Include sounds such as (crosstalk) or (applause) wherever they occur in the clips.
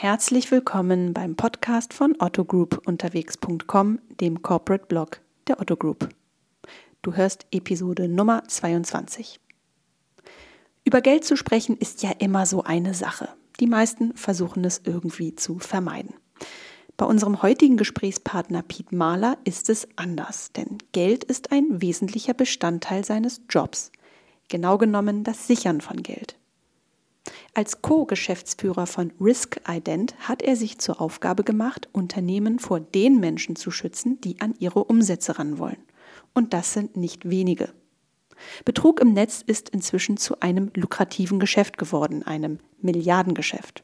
Herzlich willkommen beim Podcast von Otto Group unterwegs.com, dem Corporate Blog der Otto Group. Du hörst Episode Nummer 22. Über Geld zu sprechen ist ja immer so eine Sache. Die meisten versuchen es irgendwie zu vermeiden. Bei unserem heutigen Gesprächspartner Piet Mahler ist es anders, denn Geld ist ein wesentlicher Bestandteil seines Jobs. Genau genommen das Sichern von Geld. Als Co-Geschäftsführer von Risk Ident hat er sich zur Aufgabe gemacht, Unternehmen vor den Menschen zu schützen, die an ihre Umsätze ran wollen. Und das sind nicht wenige. Betrug im Netz ist inzwischen zu einem lukrativen Geschäft geworden, einem Milliardengeschäft.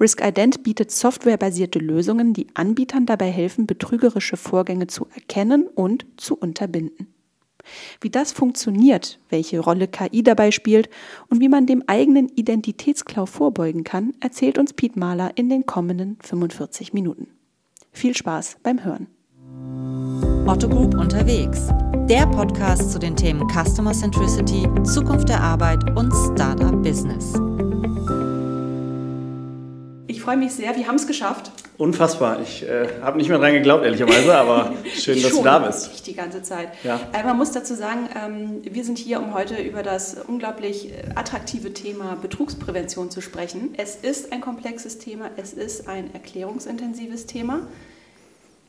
Risk Ident bietet softwarebasierte Lösungen, die Anbietern dabei helfen, betrügerische Vorgänge zu erkennen und zu unterbinden. Wie das funktioniert, welche Rolle KI dabei spielt und wie man dem eigenen Identitätsklau vorbeugen kann, erzählt uns Piet Mahler in den kommenden 45 Minuten. Viel Spaß beim Hören. Otto Group unterwegs. Der Podcast zu den Themen Customer Centricity, Zukunft der Arbeit und Startup Business. Ich freue mich sehr, wir haben es geschafft. Unfassbar. Ich äh, habe nicht mehr dran geglaubt, ehrlicherweise, aber (laughs) schön, dass du da bist. Ich die ganze Zeit. Ja. Äh, man muss dazu sagen, ähm, wir sind hier, um heute über das unglaublich äh, attraktive Thema Betrugsprävention zu sprechen. Es ist ein komplexes Thema, es ist ein erklärungsintensives Thema.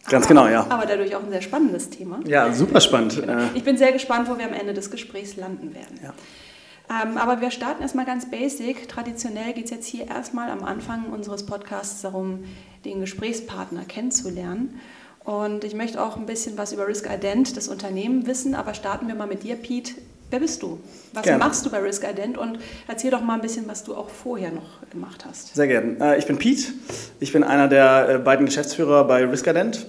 Ganz aber, genau, ja. Aber dadurch auch ein sehr spannendes Thema. Ja, super spannend. Genau. Ich bin sehr gespannt, wo wir am Ende des Gesprächs landen werden. Ja. Ähm, aber wir starten erstmal ganz basic. Traditionell geht es jetzt hier erstmal am Anfang unseres Podcasts darum, den Gesprächspartner kennenzulernen. Und ich möchte auch ein bisschen was über Risk Ident, das Unternehmen, wissen. Aber starten wir mal mit dir, Pete. Wer bist du? Was gerne. machst du bei Risk Ident? Und erzähl doch mal ein bisschen, was du auch vorher noch gemacht hast. Sehr gerne. Äh, ich bin Pete. Ich bin einer der äh, beiden Geschäftsführer bei Risk Ident.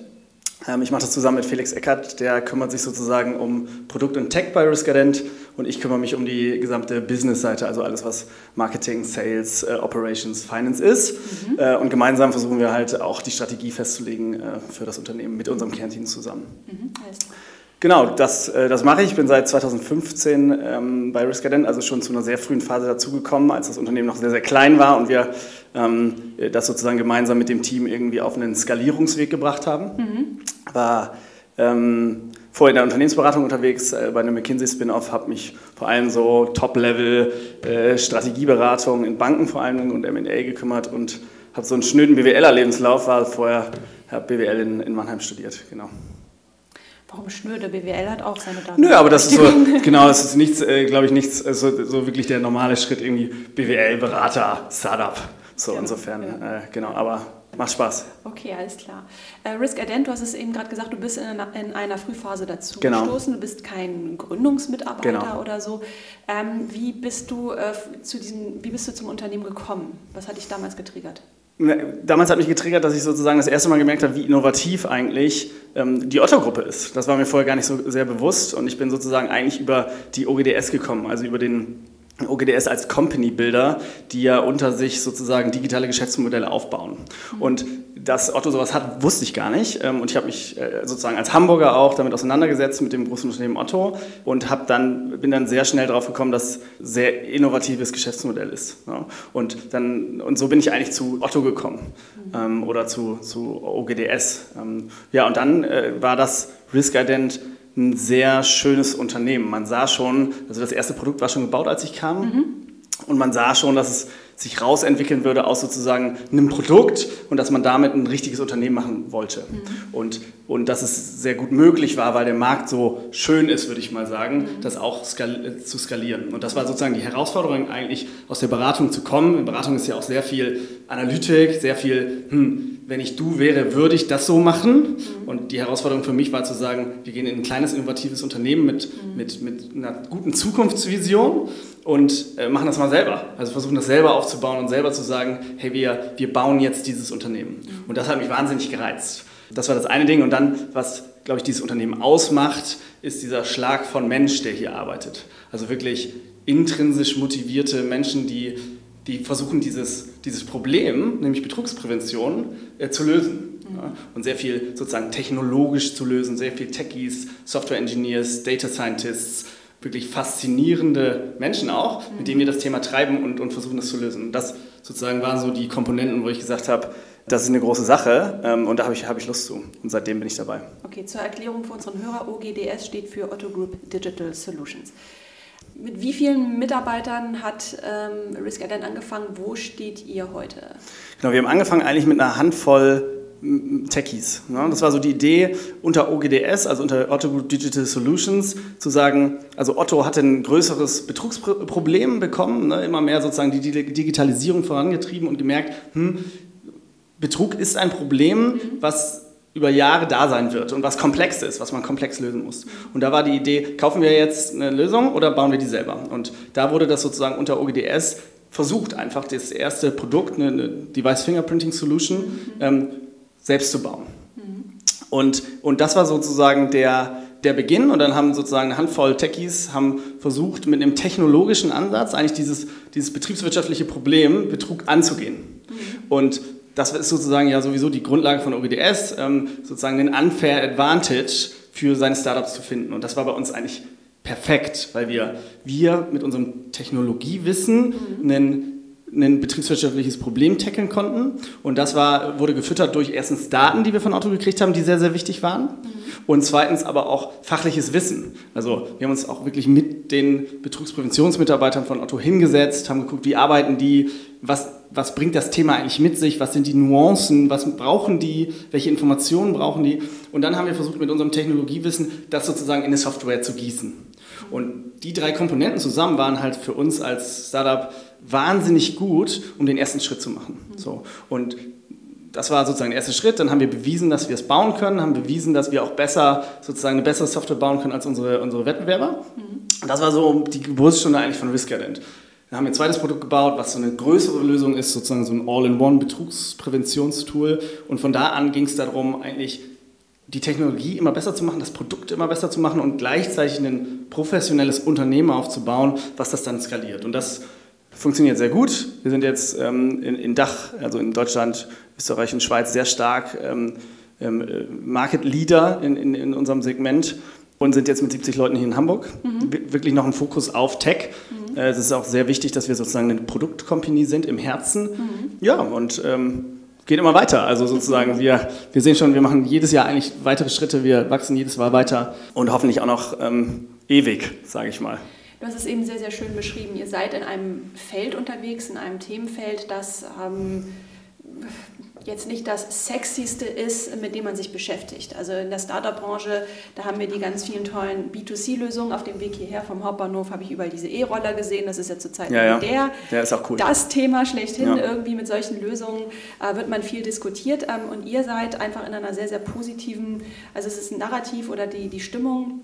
Ähm, ich mache das zusammen mit Felix Eckert, der kümmert sich sozusagen um Produkt und Tech bei Riskadent und ich kümmere mich um die gesamte Business-Seite, also alles, was Marketing, Sales, äh, Operations, Finance ist. Mhm. Äh, und gemeinsam versuchen wir halt auch die Strategie festzulegen äh, für das Unternehmen mit unserem Kernteam zusammen. Mhm. Genau, das, äh, das mache ich. Ich bin seit 2015 ähm, bei Riskadent, also schon zu einer sehr frühen Phase dazugekommen, als das Unternehmen noch sehr, sehr klein war und wir ähm, das sozusagen gemeinsam mit dem Team irgendwie auf einen Skalierungsweg gebracht haben. Mhm. War ähm, vorher in der Unternehmensberatung unterwegs, äh, bei einem McKinsey-Spin-Off, habe mich vor allem so Top-Level äh, Strategieberatung in Banken vor allem und M&A gekümmert und habe so einen schnöden BWLer-Lebenslauf, war vorher, habe BWL in, in Mannheim studiert, genau. Warum schnür? Der BWL hat auch seine Daten. Nö, aber das ist so, (laughs) genau, das ist nichts, äh, glaube ich, nichts, äh, so, so, wirklich der normale Schritt, irgendwie BWL, Berater, Startup. So, ja, insofern, ja. Äh, genau, aber macht Spaß. Okay, alles klar. Äh, Risk Ident, du hast es eben gerade gesagt, du bist in einer, in einer Frühphase dazu genau. gestoßen, du bist kein Gründungsmitarbeiter genau. oder so. Ähm, wie, bist du, äh, zu diesem, wie bist du zum Unternehmen gekommen? Was hat dich damals getriggert? Damals hat mich getriggert, dass ich sozusagen das erste Mal gemerkt habe, wie innovativ eigentlich ähm, die Otto-Gruppe ist. Das war mir vorher gar nicht so sehr bewusst und ich bin sozusagen eigentlich über die OGDS gekommen, also über den OGDS als Company Builder, die ja unter sich sozusagen digitale Geschäftsmodelle aufbauen. Und dass Otto sowas hat, wusste ich gar nicht. Ähm, und ich habe mich äh, sozusagen als Hamburger auch damit auseinandergesetzt mit dem großen Unternehmen Otto und dann, bin dann sehr schnell darauf gekommen, dass sehr innovatives Geschäftsmodell ist. Und, dann, und so bin ich eigentlich zu Otto gekommen mhm. oder zu, zu OGDS. Ähm, ja, und dann äh, war das Risk Ident ein sehr schönes Unternehmen. Man sah schon, also das erste Produkt war schon gebaut, als ich kam. Mhm. Und man sah schon, dass es sich rausentwickeln würde aus sozusagen einem Produkt und dass man damit ein richtiges Unternehmen machen wollte. Mhm. Und, und dass es sehr gut möglich war, weil der Markt so schön ist, würde ich mal sagen, mhm. das auch skal zu skalieren. Und das war sozusagen die Herausforderung eigentlich, aus der Beratung zu kommen. In Beratung ist ja auch sehr viel Analytik, sehr viel, hm, wenn ich du wäre, würde ich das so machen. Mhm. Und die Herausforderung für mich war zu sagen, wir gehen in ein kleines, innovatives Unternehmen mit, mhm. mit, mit einer guten Zukunftsvision und äh, machen das mal selber. Also versuchen das selber aufzubauen und selber zu sagen, hey, wir, wir bauen jetzt dieses Unternehmen. Mhm. Und das hat mich wahnsinnig gereizt. Das war das eine Ding. Und dann, was, glaube ich, dieses Unternehmen ausmacht, ist dieser Schlag von Mensch, der hier arbeitet. Also wirklich intrinsisch motivierte Menschen, die, die versuchen, dieses, dieses Problem, nämlich Betrugsprävention, äh, zu lösen. Mhm. Ja, und sehr viel sozusagen technologisch zu lösen, sehr viel Techies, Software Engineers, Data Scientists, wirklich faszinierende Menschen auch, mit denen wir das Thema treiben und, und versuchen, das zu lösen. Und das, sozusagen waren so die Komponenten, wo ich gesagt habe, das ist eine große Sache ähm, und da habe ich, hab ich Lust zu. Und seitdem bin ich dabei. Okay, zur Erklärung für unseren Hörer, OGDS steht für Otto Group Digital Solutions. Mit wie vielen Mitarbeitern hat ähm, Risk Ident angefangen? Wo steht ihr heute? Genau, wir haben angefangen eigentlich mit einer Handvoll Techies. Ne? Das war so die Idee unter OGDS, also unter Otto Group Digital Solutions, zu sagen, also Otto hatte ein größeres Betrugsproblem bekommen, ne? immer mehr sozusagen die Digitalisierung vorangetrieben und gemerkt, hm, Betrug ist ein Problem, mhm. was über Jahre da sein wird und was komplex ist, was man komplex lösen muss. Und da war die Idee, kaufen wir jetzt eine Lösung oder bauen wir die selber? Und da wurde das sozusagen unter OGDS versucht, einfach das erste Produkt, eine Device Fingerprinting Solution, mhm. ähm, selbst zu bauen. Mhm. Und, und das war sozusagen der, der Beginn und dann haben sozusagen eine Handvoll Techies haben versucht, mit einem technologischen Ansatz eigentlich dieses, dieses betriebswirtschaftliche Problem Betrug anzugehen. Mhm. Und das ist sozusagen ja sowieso die Grundlage von OGDS, ähm, sozusagen den unfair advantage für seine Startups zu finden. Und das war bei uns eigentlich perfekt, weil wir, wir mit unserem Technologiewissen mhm. einen ein betriebswirtschaftliches Problem tackeln konnten. Und das war, wurde gefüttert durch erstens Daten, die wir von Otto gekriegt haben, die sehr, sehr wichtig waren. Mhm. Und zweitens aber auch fachliches Wissen. Also wir haben uns auch wirklich mit den Betrugspräventionsmitarbeitern von Otto hingesetzt, haben geguckt, wie arbeiten die, was, was bringt das Thema eigentlich mit sich, was sind die Nuancen, was brauchen die, welche Informationen brauchen die. Und dann haben wir versucht, mit unserem Technologiewissen das sozusagen in eine Software zu gießen. Und die drei Komponenten zusammen waren halt für uns als Startup wahnsinnig gut, um den ersten Schritt zu machen. So. Und das war sozusagen der erste Schritt. Dann haben wir bewiesen, dass wir es bauen können, haben bewiesen, dass wir auch besser, sozusagen eine bessere Software bauen können als unsere, unsere Wettbewerber. Und das war so die Geburtsstunde eigentlich von Riskadent. Dann haben wir ein zweites Produkt gebaut, was so eine größere Lösung ist, sozusagen so ein All-in-One-Betrugspräventionstool. Und von da an ging es darum, eigentlich die Technologie immer besser zu machen, das Produkt immer besser zu machen und gleichzeitig ein professionelles Unternehmen aufzubauen, was das dann skaliert. Und das funktioniert sehr gut. Wir sind jetzt ähm, in, in, Dach, also in Deutschland, Österreich und Schweiz sehr stark ähm, ähm, Market Leader in, in, in, unserem Segment und sind jetzt mit 70 Leuten hier in Hamburg. Mhm. Wirklich noch ein Fokus auf Tech. Mhm. Äh, es ist auch sehr wichtig, dass wir sozusagen eine Produktcompany sind im Herzen. Mhm. Ja, und ähm, geht immer weiter. Also sozusagen, (laughs) wir, wir sehen schon, wir machen jedes Jahr eigentlich weitere Schritte, wir wachsen jedes Mal weiter und hoffentlich auch noch ähm, ewig, sage ich mal. Du hast es eben sehr, sehr schön beschrieben. Ihr seid in einem Feld unterwegs, in einem Themenfeld, das ähm, jetzt nicht das Sexyste ist, mit dem man sich beschäftigt. Also in der Startup-Branche, da haben wir die ganz vielen tollen B2C-Lösungen. Auf dem Weg hierher vom Hauptbahnhof habe ich überall diese E-Roller gesehen. Das ist ja zurzeit ja, ja. der, der ist auch cool. das Thema schlechthin. Ja. Irgendwie mit solchen Lösungen äh, wird man viel diskutiert. Ähm, und ihr seid einfach in einer sehr, sehr positiven, also es ist ein Narrativ oder die, die Stimmung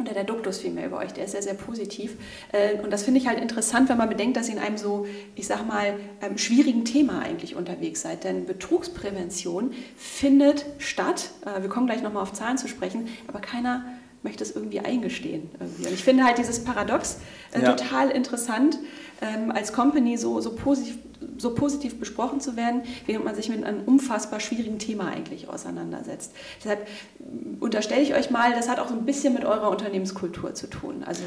oder der Duktus vielmehr über euch, der ist sehr, sehr positiv. Äh, und das finde ich halt interessant, wenn man bedenkt, dass ihr in einem so, ich sag mal, ähm, schwierigen Thema eigentlich unterwegs seid. Denn Betrugsprävention findet statt. Äh, wir kommen gleich nochmal auf Zahlen zu sprechen, aber keiner möchte es irgendwie eingestehen. Irgendwie. Und ich finde halt dieses Paradox äh, ja. total interessant, ähm, als Company so, so, positiv, so positiv besprochen zu werden, während man sich mit einem unfassbar schwierigen Thema eigentlich auseinandersetzt. Deshalb unterstelle ich euch mal, das hat auch so ein bisschen mit eurer Unternehmenskultur zu tun. Also,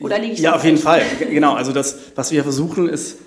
oder liege ich Ja, auf jeden Fall. Genau. Also das, was wir versuchen, ist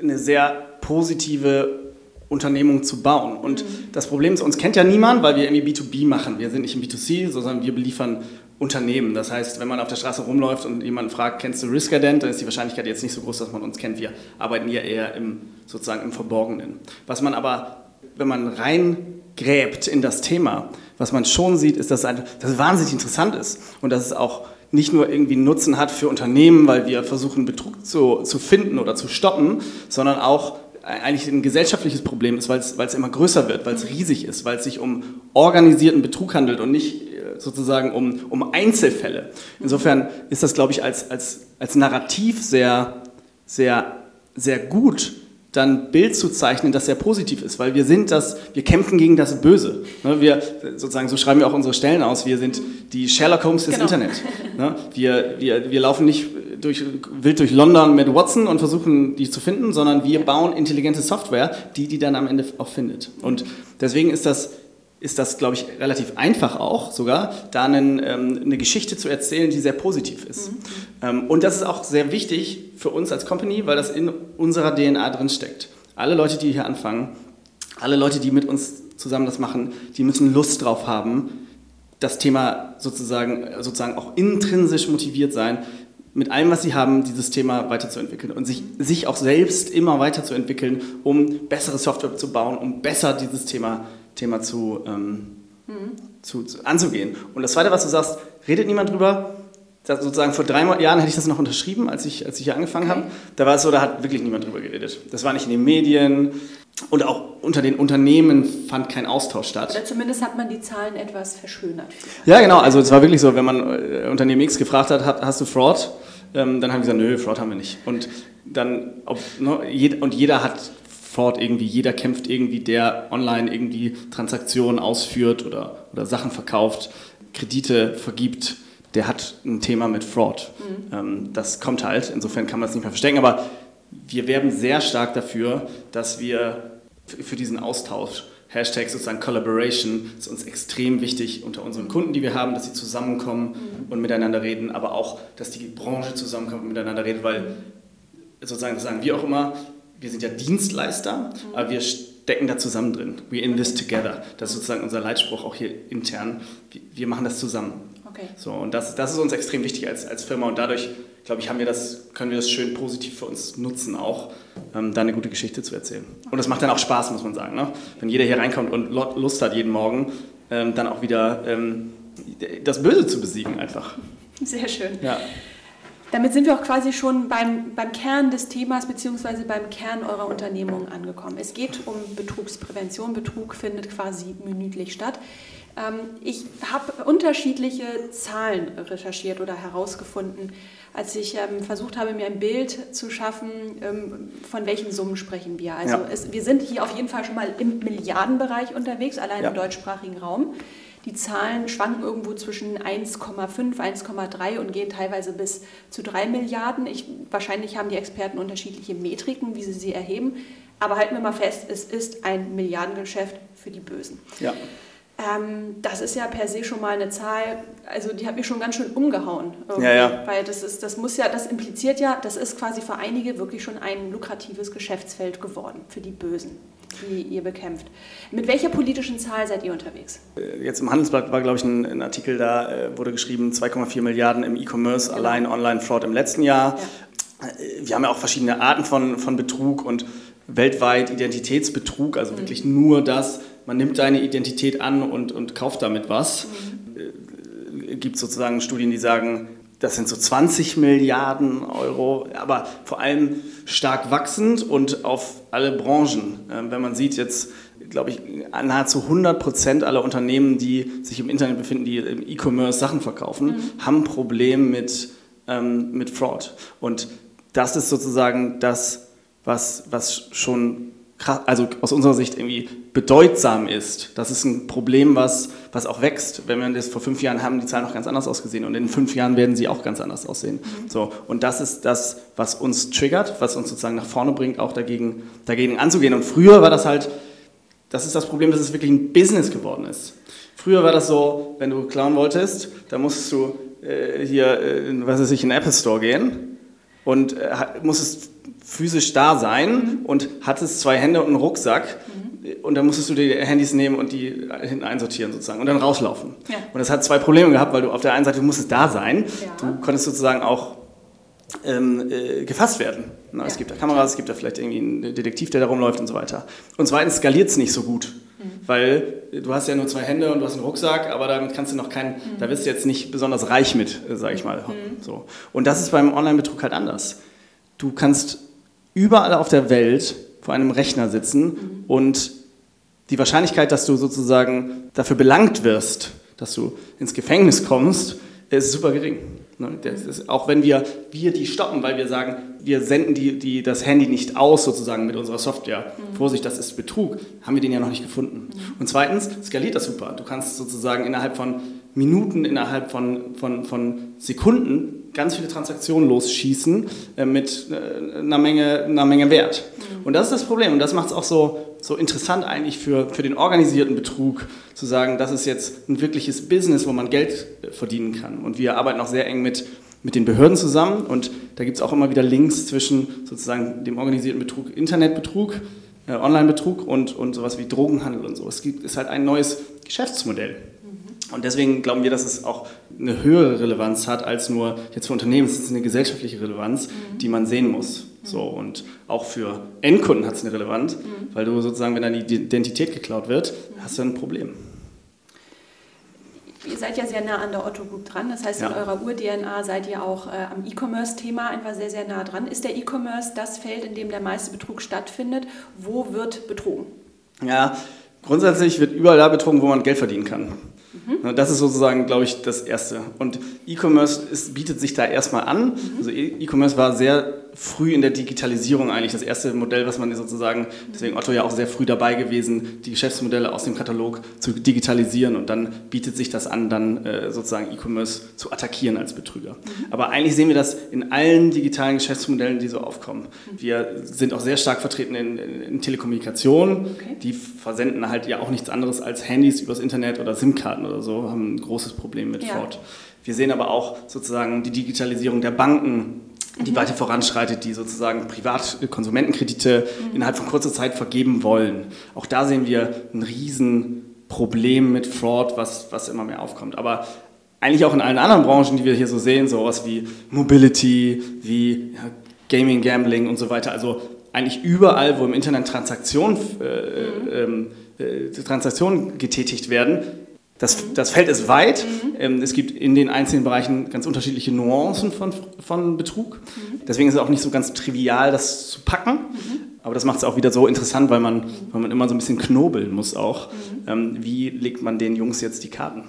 eine sehr positive Unternehmung zu bauen. Und mhm. das Problem ist, uns kennt ja niemand, weil wir irgendwie B2B machen. Wir sind nicht im B2C, sondern wir beliefern Unternehmen. Das heißt, wenn man auf der Straße rumläuft und jemand fragt, kennst du Riskadent, dann ist die Wahrscheinlichkeit jetzt nicht so groß, dass man uns kennt. Wir arbeiten ja eher im, sozusagen im Verborgenen. Was man aber, wenn man reingräbt in das Thema, was man schon sieht, ist, dass es, dass es wahnsinnig interessant ist und dass es auch nicht nur irgendwie Nutzen hat für Unternehmen, weil wir versuchen, Betrug zu, zu finden oder zu stoppen, sondern auch eigentlich ein gesellschaftliches Problem ist, weil es immer größer wird, weil es riesig ist, weil es sich um organisierten Betrug handelt und nicht äh, sozusagen um, um Einzelfälle. Insofern ist das, glaube ich, als, als, als Narrativ sehr, sehr, sehr gut, dann Bild zu zeichnen, das sehr positiv ist, weil wir sind das, wir kämpfen gegen das Böse. Ne, wir, sozusagen, so schreiben wir auch unsere Stellen aus, wir sind die Sherlock Holmes des genau. Internet. (laughs) Ne, wir, wir, wir laufen nicht durch, wild durch London mit Watson und versuchen, die zu finden, sondern wir bauen intelligente Software, die die dann am Ende auch findet. Und deswegen ist das ist das, glaube ich, relativ einfach auch sogar, da einen, ähm, eine Geschichte zu erzählen, die sehr positiv ist. Mhm. Ähm, und das ist auch sehr wichtig für uns als Company, weil das in unserer DNA drin steckt. Alle Leute, die hier anfangen, alle Leute, die mit uns zusammen das machen, die müssen Lust drauf haben, das Thema sozusagen, sozusagen auch intrinsisch motiviert sein, mit allem, was sie haben, dieses Thema weiterzuentwickeln und sich, sich auch selbst immer weiterzuentwickeln, um bessere Software zu bauen, um besser dieses Thema zu Thema zu, ähm, mhm. zu, zu, anzugehen. Und das Zweite, was du sagst, redet niemand drüber. Das sozusagen vor drei Jahren hätte ich das noch unterschrieben, als ich, als ich hier angefangen okay. habe. Da war es so, da hat wirklich niemand drüber geredet. Das war nicht in den Medien und auch unter den Unternehmen fand kein Austausch statt. Oder zumindest hat man die Zahlen etwas verschönert. Ja, genau. Also es war wirklich so, wenn man äh, Unternehmen X gefragt hat, hast du Fraud? Ähm, dann haben die gesagt, nö, Fraud haben wir nicht. Und dann, ob, ne, und jeder hat fort irgendwie, jeder kämpft irgendwie, der online irgendwie Transaktionen ausführt oder, oder Sachen verkauft, Kredite vergibt, der hat ein Thema mit Fraud. Mhm. Ähm, das kommt halt, insofern kann man es nicht mehr verstecken, aber wir werben sehr stark dafür, dass wir für diesen Austausch Hashtag sozusagen Collaboration ist uns extrem wichtig unter unseren Kunden, die wir haben, dass sie zusammenkommen mhm. und miteinander reden, aber auch, dass die Branche zusammenkommt und miteinander redet, weil sozusagen, das sagen wir auch immer, wir sind ja Dienstleister, mhm. aber wir stecken da zusammen drin. We in this together. Das ist sozusagen unser Leitspruch auch hier intern. Wir machen das zusammen. Okay. So, und das, das ist uns extrem wichtig als, als Firma und dadurch, glaube ich, haben wir das, können wir das schön positiv für uns nutzen, auch ähm, da eine gute Geschichte zu erzählen. Und das macht dann auch Spaß, muss man sagen. Ne? Wenn jeder hier reinkommt und Lust hat jeden Morgen, ähm, dann auch wieder ähm, das Böse zu besiegen einfach. Sehr schön. Ja. Damit sind wir auch quasi schon beim, beim Kern des Themas bzw. beim Kern eurer Unternehmung angekommen. Es geht um Betrugsprävention. Betrug findet quasi minütlich statt. Ähm, ich habe unterschiedliche Zahlen recherchiert oder herausgefunden, als ich ähm, versucht habe, mir ein Bild zu schaffen, ähm, von welchen Summen sprechen wir. Also ja. es, wir sind hier auf jeden Fall schon mal im Milliardenbereich unterwegs, allein ja. im deutschsprachigen Raum. Die Zahlen schwanken irgendwo zwischen 1,5, 1,3 und gehen teilweise bis zu 3 Milliarden. Ich, wahrscheinlich haben die Experten unterschiedliche Metriken, wie sie sie erheben. Aber halten wir mal fest, es ist ein Milliardengeschäft für die Bösen. Ja. Ähm, das ist ja per se schon mal eine Zahl, also die hat mich schon ganz schön umgehauen. Ja, ja. Weil das ist, das muss ja, das impliziert ja, das ist quasi für einige wirklich schon ein lukratives Geschäftsfeld geworden, für die Bösen die ihr bekämpft. Mit welcher politischen Zahl seid ihr unterwegs? Äh, jetzt im Handelsblatt war, glaube ich, ein, ein Artikel, da äh, wurde geschrieben, 2,4 Milliarden im E-Commerce, genau. allein Online-Fraud im letzten Jahr. Ja. Äh, wir haben ja auch verschiedene Arten von, von Betrug und weltweit Identitätsbetrug, also mhm. wirklich nur das, man nimmt deine Identität an und, und kauft damit was. Mhm. Äh, gibt sozusagen Studien, die sagen, das sind so 20 Milliarden Euro, aber vor allem stark wachsend und auf alle Branchen. Ähm, wenn man sieht jetzt, glaube ich, nahezu 100 Prozent aller Unternehmen, die sich im Internet befinden, die im E-Commerce Sachen verkaufen, mhm. haben ein Problem mit, ähm, mit Fraud. Und das ist sozusagen das, was, was schon also aus unserer Sicht irgendwie bedeutsam ist. Das ist ein Problem, was, was auch wächst. Wenn wir das vor fünf Jahren haben, die Zahlen noch ganz anders ausgesehen und in fünf Jahren werden sie auch ganz anders aussehen. Mhm. So, und das ist das, was uns triggert, was uns sozusagen nach vorne bringt, auch dagegen, dagegen anzugehen. Und früher war das halt, das ist das Problem, dass es wirklich ein Business geworden ist. Früher war das so, wenn du klauen wolltest, dann musstest du äh, hier, äh, was weiß ich, in den Apple Store gehen und äh, musstest physisch da sein mhm. und hattest zwei Hände und einen Rucksack. Mhm. Und dann musstest du die Handys nehmen und die hinten einsortieren sozusagen und dann rauslaufen. Ja. Und das hat zwei Probleme gehabt, weil du auf der einen Seite du musstest da sein, ja. du konntest sozusagen auch ähm, äh, gefasst werden. Na, ja. Es gibt da Kameras, es gibt da vielleicht irgendwie einen Detektiv, der da rumläuft und so weiter. Und zweitens skaliert es nicht so gut, mhm. weil du hast ja nur zwei Hände und du hast einen Rucksack, aber damit kannst du noch keinen, mhm. da bist du jetzt nicht besonders reich mit, äh, sage ich mal. Mhm. So. Und das ist beim Online-Betrug halt anders. Du kannst überall auf der Welt vor einem Rechner sitzen und die Wahrscheinlichkeit, dass du sozusagen dafür belangt wirst, dass du ins Gefängnis kommst, ist super gering. Ne, ist, auch wenn wir, wir die stoppen, weil wir sagen, wir senden die, die, das Handy nicht aus sozusagen mit unserer Software. Mhm. Vorsicht, das ist Betrug, haben wir den ja noch nicht gefunden. Mhm. Und zweitens skaliert das super. Du kannst sozusagen innerhalb von Minuten, innerhalb von, von, von Sekunden ganz viele Transaktionen losschießen äh, mit äh, einer, Menge, einer Menge Wert. Mhm. Und das ist das Problem. Und das macht es auch so, so interessant eigentlich für, für den organisierten Betrug, zu sagen, das ist jetzt ein wirkliches Business, wo man Geld äh, verdienen kann. Und wir arbeiten auch sehr eng mit, mit den Behörden zusammen. Und da gibt es auch immer wieder Links zwischen sozusagen dem organisierten Betrug, Internetbetrug, äh, Online-Betrug und, und sowas wie Drogenhandel und so. Es gibt, ist halt ein neues Geschäftsmodell. Und deswegen glauben wir, dass es auch eine höhere Relevanz hat als nur jetzt für Unternehmen. Es ist eine gesellschaftliche Relevanz, mhm. die man sehen muss. Mhm. So, und auch für Endkunden hat es eine Relevanz, mhm. weil du sozusagen, wenn deine Identität geklaut wird, mhm. hast du ein Problem. Ihr seid ja sehr nah an der Otto Group dran. Das heißt, ja. in eurer Ur-DNA seid ihr auch äh, am E-Commerce-Thema einfach sehr, sehr nah dran. Ist der E-Commerce das Feld, in dem der meiste Betrug stattfindet? Wo wird betrogen? Ja, grundsätzlich wird überall da betrogen, wo man Geld verdienen kann. Mhm. Das ist sozusagen, glaube ich, das Erste. Und E-Commerce bietet sich da erstmal an. Mhm. Also E-Commerce war sehr früh in der Digitalisierung eigentlich das erste Modell, was man sozusagen, deswegen Otto ja auch sehr früh dabei gewesen, die Geschäftsmodelle aus dem Katalog zu digitalisieren und dann bietet sich das an, dann äh, sozusagen E-Commerce zu attackieren als Betrüger. Mhm. Aber eigentlich sehen wir das in allen digitalen Geschäftsmodellen, die so aufkommen. Mhm. Wir sind auch sehr stark vertreten in, in, in Telekommunikation, okay. die versenden halt ja auch nichts anderes als Handys übers Internet oder SIM-Karten oder so, haben ein großes Problem mit ja. Fraud. Wir sehen aber auch sozusagen die Digitalisierung der Banken die mhm. weiter voranschreitet, die sozusagen Privatkonsumentenkredite mhm. innerhalb von kurzer Zeit vergeben wollen. Auch da sehen wir ein Riesenproblem mit Fraud, was, was immer mehr aufkommt. Aber eigentlich auch in allen anderen Branchen, die wir hier so sehen, sowas wie Mobility, wie ja, Gaming, Gambling und so weiter. Also eigentlich überall, wo im Internet Transaktionen, äh, mhm. äh, Transaktionen getätigt werden, das, das Feld ist weit. Mhm. Ähm, es gibt in den einzelnen Bereichen ganz unterschiedliche Nuancen von, von Betrug. Mhm. Deswegen ist es auch nicht so ganz trivial, das zu packen. Mhm. Aber das macht es auch wieder so interessant, weil man, weil man immer so ein bisschen knobeln muss auch. Mhm. Ähm, wie legt man den Jungs jetzt die Karten?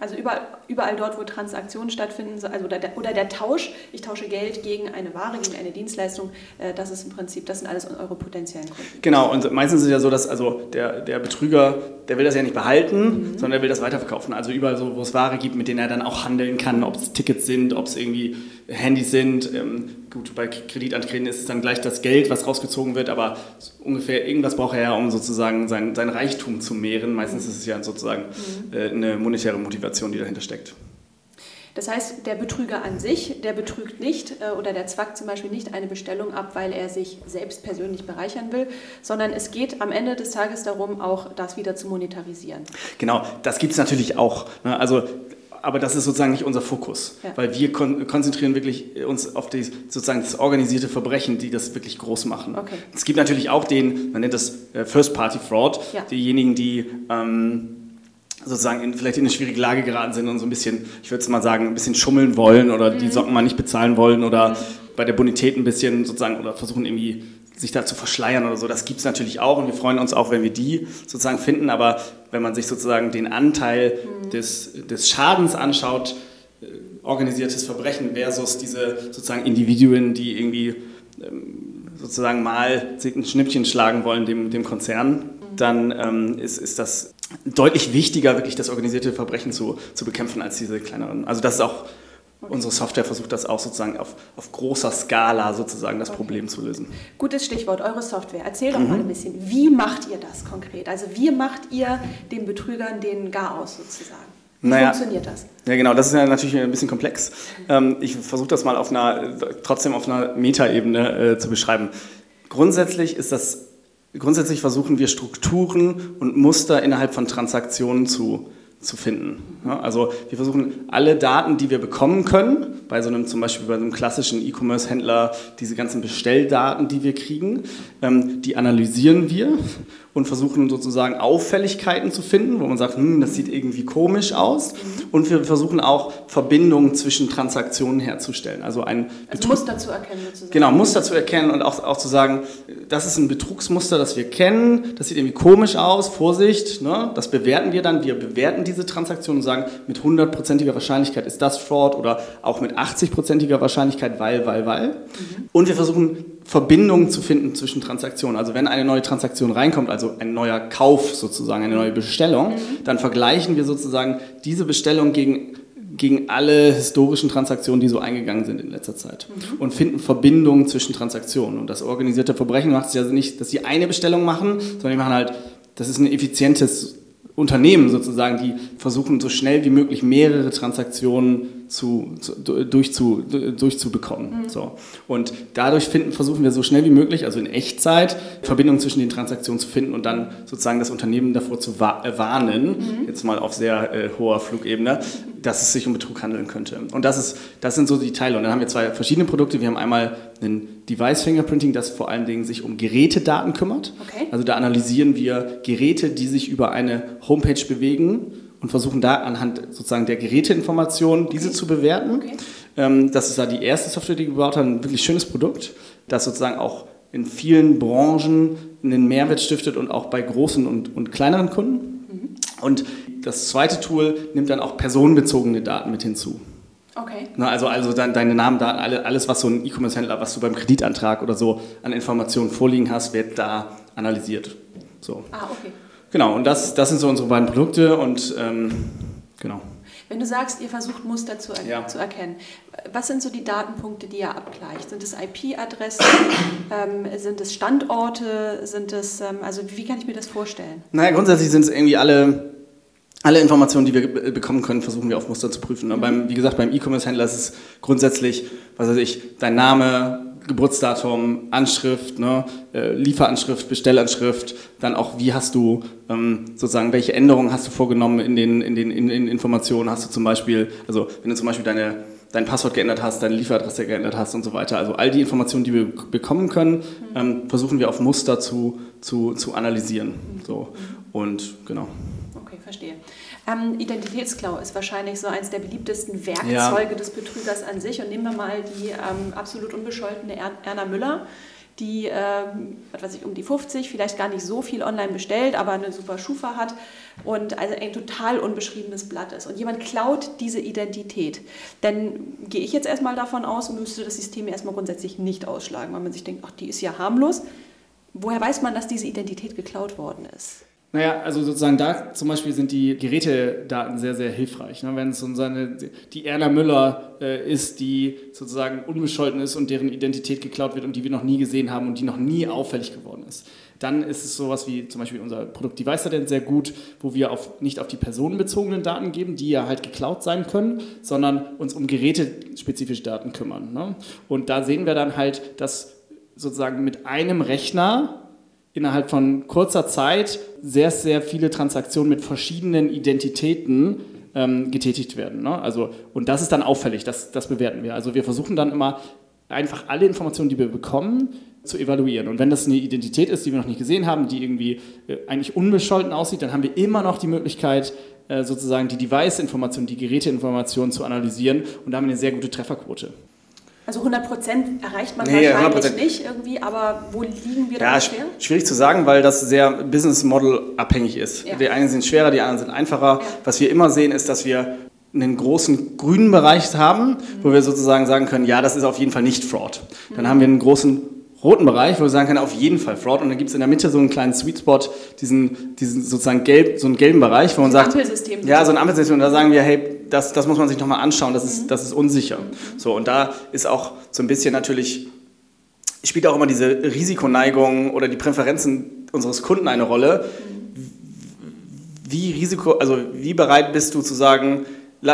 Also überall, überall dort, wo Transaktionen stattfinden, also oder der, oder der Tausch, ich tausche Geld gegen eine Ware, gegen eine Dienstleistung, äh, das ist im Prinzip, das sind alles eure potenziellen Kunden. Genau, und meistens ist es ja so, dass also der, der Betrüger, der will das ja nicht behalten, mhm. sondern der will das weiterverkaufen. Also überall so, wo es Ware gibt, mit denen er dann auch handeln kann, ob es Tickets sind, ob es irgendwie Handys sind. Ähm, gut, bei Kreditanträgen ist es dann gleich das Geld, was rausgezogen wird, aber ungefähr irgendwas braucht er ja, um sozusagen sein, sein Reichtum zu mehren. Meistens ist es ja sozusagen mhm. äh, eine monetäre Motivation, die dahinter steckt. Das heißt, der Betrüger an sich, der betrügt nicht äh, oder der zwackt zum Beispiel nicht eine Bestellung ab, weil er sich selbst persönlich bereichern will, sondern es geht am Ende des Tages darum, auch das wieder zu monetarisieren. Genau, das gibt es natürlich auch. Ne? Also aber das ist sozusagen nicht unser Fokus, ja. weil wir kon konzentrieren wirklich uns auf die, sozusagen das organisierte Verbrechen, die das wirklich groß machen. Okay. Es gibt natürlich auch den, man nennt das äh, First-Party-Fraud, ja. diejenigen, die ähm, sozusagen in, vielleicht in eine schwierige Lage geraten sind und so ein bisschen, ich würde es mal sagen, ein bisschen schummeln wollen oder mhm. die Socken mal nicht bezahlen wollen oder mhm. bei der Bonität ein bisschen sozusagen oder versuchen irgendwie sich da zu verschleiern oder so. Das gibt es natürlich auch und wir freuen uns auch, wenn wir die sozusagen finden. Aber wenn man sich sozusagen den Anteil mhm. des, des Schadens anschaut, äh, organisiertes Verbrechen versus diese sozusagen Individuen, die irgendwie ähm, sozusagen mal ein Schnippchen schlagen wollen dem, dem Konzern, mhm. dann ähm, ist, ist das deutlich wichtiger, wirklich das organisierte Verbrechen zu, zu bekämpfen als diese kleineren. Also das ist auch Okay. Unsere Software versucht das auch sozusagen auf, auf großer Skala sozusagen das okay. Problem zu lösen. Gutes Stichwort, eure Software. Erzähl doch mhm. mal ein bisschen, wie macht ihr das konkret? Also wie macht ihr den Betrügern den Garaus sozusagen? Wie naja, funktioniert das? Ja, genau, das ist ja natürlich ein bisschen komplex. Mhm. ich versuche das mal auf einer, trotzdem auf einer Metaebene äh, zu beschreiben. Grundsätzlich ist das, grundsätzlich versuchen wir Strukturen und Muster innerhalb von Transaktionen zu zu finden. Ja, also wir versuchen alle Daten, die wir bekommen können, bei so einem zum Beispiel bei einem klassischen E-Commerce-Händler, diese ganzen Bestelldaten, die wir kriegen, ähm, die analysieren wir und versuchen sozusagen Auffälligkeiten zu finden, wo man sagt, hm, das sieht irgendwie komisch aus. Und wir versuchen auch Verbindungen zwischen Transaktionen herzustellen. Also ein also Muster zu erkennen sozusagen. Genau, Muster zu erkennen und auch, auch zu sagen, das ist ein Betrugsmuster, das wir kennen, das sieht irgendwie komisch aus, Vorsicht, ne? das bewerten wir dann. Wir bewerten diese Transaktion und sagen, mit hundertprozentiger Wahrscheinlichkeit ist das Fraud oder auch mit 80-prozentiger Wahrscheinlichkeit, weil, weil, weil. Mhm. Und wir versuchen Verbindungen zu finden zwischen Transaktionen. Also wenn eine neue Transaktion reinkommt, also ein neuer Kauf sozusagen, eine neue Bestellung, mhm. dann vergleichen wir sozusagen diese Bestellung gegen gegen alle historischen Transaktionen, die so eingegangen sind in letzter Zeit mhm. und finden Verbindungen zwischen Transaktionen. Und das organisierte Verbrechen macht es ja nicht, dass sie eine Bestellung machen, sondern die machen halt, das ist ein effizientes Unternehmen sozusagen, die versuchen so schnell wie möglich mehrere Transaktionen zu, zu, durchzu, durchzubekommen. Mhm. So. Und dadurch finden, versuchen wir so schnell wie möglich, also in Echtzeit, Verbindungen zwischen den Transaktionen zu finden und dann sozusagen das Unternehmen davor zu äh, warnen, mhm. jetzt mal auf sehr äh, hoher Flugebene, dass es sich um Betrug handeln könnte. Und das, ist, das sind so die Teile. Und dann haben wir zwei verschiedene Produkte. Wir haben einmal ein Device Fingerprinting, das vor allen Dingen sich um Gerätedaten kümmert. Okay. Also da analysieren wir Geräte, die sich über eine Homepage bewegen und versuchen da anhand sozusagen der Geräteinformationen okay. diese zu bewerten. Okay. Ähm, das ist da die erste Software, die wir gebaut haben, ein wirklich schönes Produkt, das sozusagen auch in vielen Branchen einen Mehrwert stiftet und auch bei großen und, und kleineren Kunden. Mhm. Und das zweite Tool nimmt dann auch personenbezogene Daten mit hinzu. Okay. Na, also also dann deine Namen, Daten, alles, was so ein E-Commerce-Händler, was du beim Kreditantrag oder so an Informationen vorliegen hast, wird da analysiert. So. Ah, okay. Genau, und das, das sind so unsere beiden Produkte und ähm, genau. Wenn du sagst, ihr versucht Muster zu, er ja. zu, erkennen, was sind so die Datenpunkte, die ihr abgleicht? Sind es IP-Adressen? (coughs) ähm, sind es Standorte? Sind es, ähm, also wie kann ich mir das vorstellen? Naja, grundsätzlich sind es irgendwie alle, alle Informationen, die wir bekommen können, versuchen wir auf Muster zu prüfen. Mhm. Beim, wie gesagt, beim E-Commerce-Händler ist es grundsätzlich, was weiß ich, dein Name, Geburtsdatum, Anschrift, ne, äh, Lieferanschrift, Bestellanschrift, dann auch, wie hast du ähm, sozusagen, welche Änderungen hast du vorgenommen in den, in den in, in Informationen, hast du zum Beispiel, also wenn du zum Beispiel deine, dein Passwort geändert hast, deine Lieferadresse geändert hast und so weiter. Also all die Informationen, die wir bekommen können, ähm, versuchen wir auf Muster zu, zu, zu analysieren. So. Und genau. Okay, verstehe. Ähm, Identitätsklau ist wahrscheinlich so eines der beliebtesten Werkzeuge ja. des Betrügers an sich. Und nehmen wir mal die ähm, absolut unbescholtene Erna Müller, die, ähm, was weiß ich, um die 50, vielleicht gar nicht so viel online bestellt, aber eine super Schufa hat und also ein total unbeschriebenes Blatt ist. Und jemand klaut diese Identität. Dann gehe ich jetzt erstmal davon aus, müsste das System erstmal grundsätzlich nicht ausschlagen, weil man sich denkt, ach, die ist ja harmlos. Woher weiß man, dass diese Identität geklaut worden ist? Naja, also sozusagen da zum Beispiel sind die Gerätedaten sehr, sehr hilfreich. Ne? Wenn es um seine, die Erna Müller äh, ist, die sozusagen unbescholten ist und deren Identität geklaut wird und die wir noch nie gesehen haben und die noch nie auffällig geworden ist. Dann ist es sowas wie zum Beispiel unser Produkt Device Ident sehr gut, wo wir auf, nicht auf die personenbezogenen Daten geben, die ja halt geklaut sein können, sondern uns um gerätespezifische Daten kümmern. Ne? Und da sehen wir dann halt, dass sozusagen mit einem Rechner innerhalb von kurzer Zeit sehr, sehr viele Transaktionen mit verschiedenen Identitäten ähm, getätigt werden. Ne? Also, und das ist dann auffällig, das, das bewerten wir. Also wir versuchen dann immer einfach alle Informationen, die wir bekommen, zu evaluieren. Und wenn das eine Identität ist, die wir noch nicht gesehen haben, die irgendwie äh, eigentlich unbescholten aussieht, dann haben wir immer noch die Möglichkeit, äh, sozusagen die Device-Information, die Geräteinformation zu analysieren und da haben wir eine sehr gute Trefferquote. Also 100 Prozent erreicht man nee, wahrscheinlich 100%. nicht irgendwie, aber wo liegen wir da ja, ungefähr? Schwierig zu sagen, weil das sehr Business Model abhängig ist. Ja. Die einen sind schwerer, die anderen sind einfacher. Ja. Was wir immer sehen, ist, dass wir einen großen grünen Bereich haben, mhm. wo wir sozusagen sagen können, ja, das ist auf jeden Fall nicht Fraud. Dann mhm. haben wir einen großen roten Bereich, wo wir sagen können, auf jeden Fall Fraud. Und dann gibt es in der Mitte so einen kleinen Sweet Spot, diesen, diesen sozusagen gelb, so einen gelben Bereich, wo man sagt, ja, so ein Ampelsystem. Und da sagen wir, hey, das, das muss man sich nochmal anschauen, das ist, mhm. das ist unsicher. Mhm. So, und da ist auch so ein bisschen natürlich, spielt auch immer diese Risikoneigung oder die Präferenzen unseres Kunden eine Rolle. Wie Risiko, also wie bereit bist du zu sagen,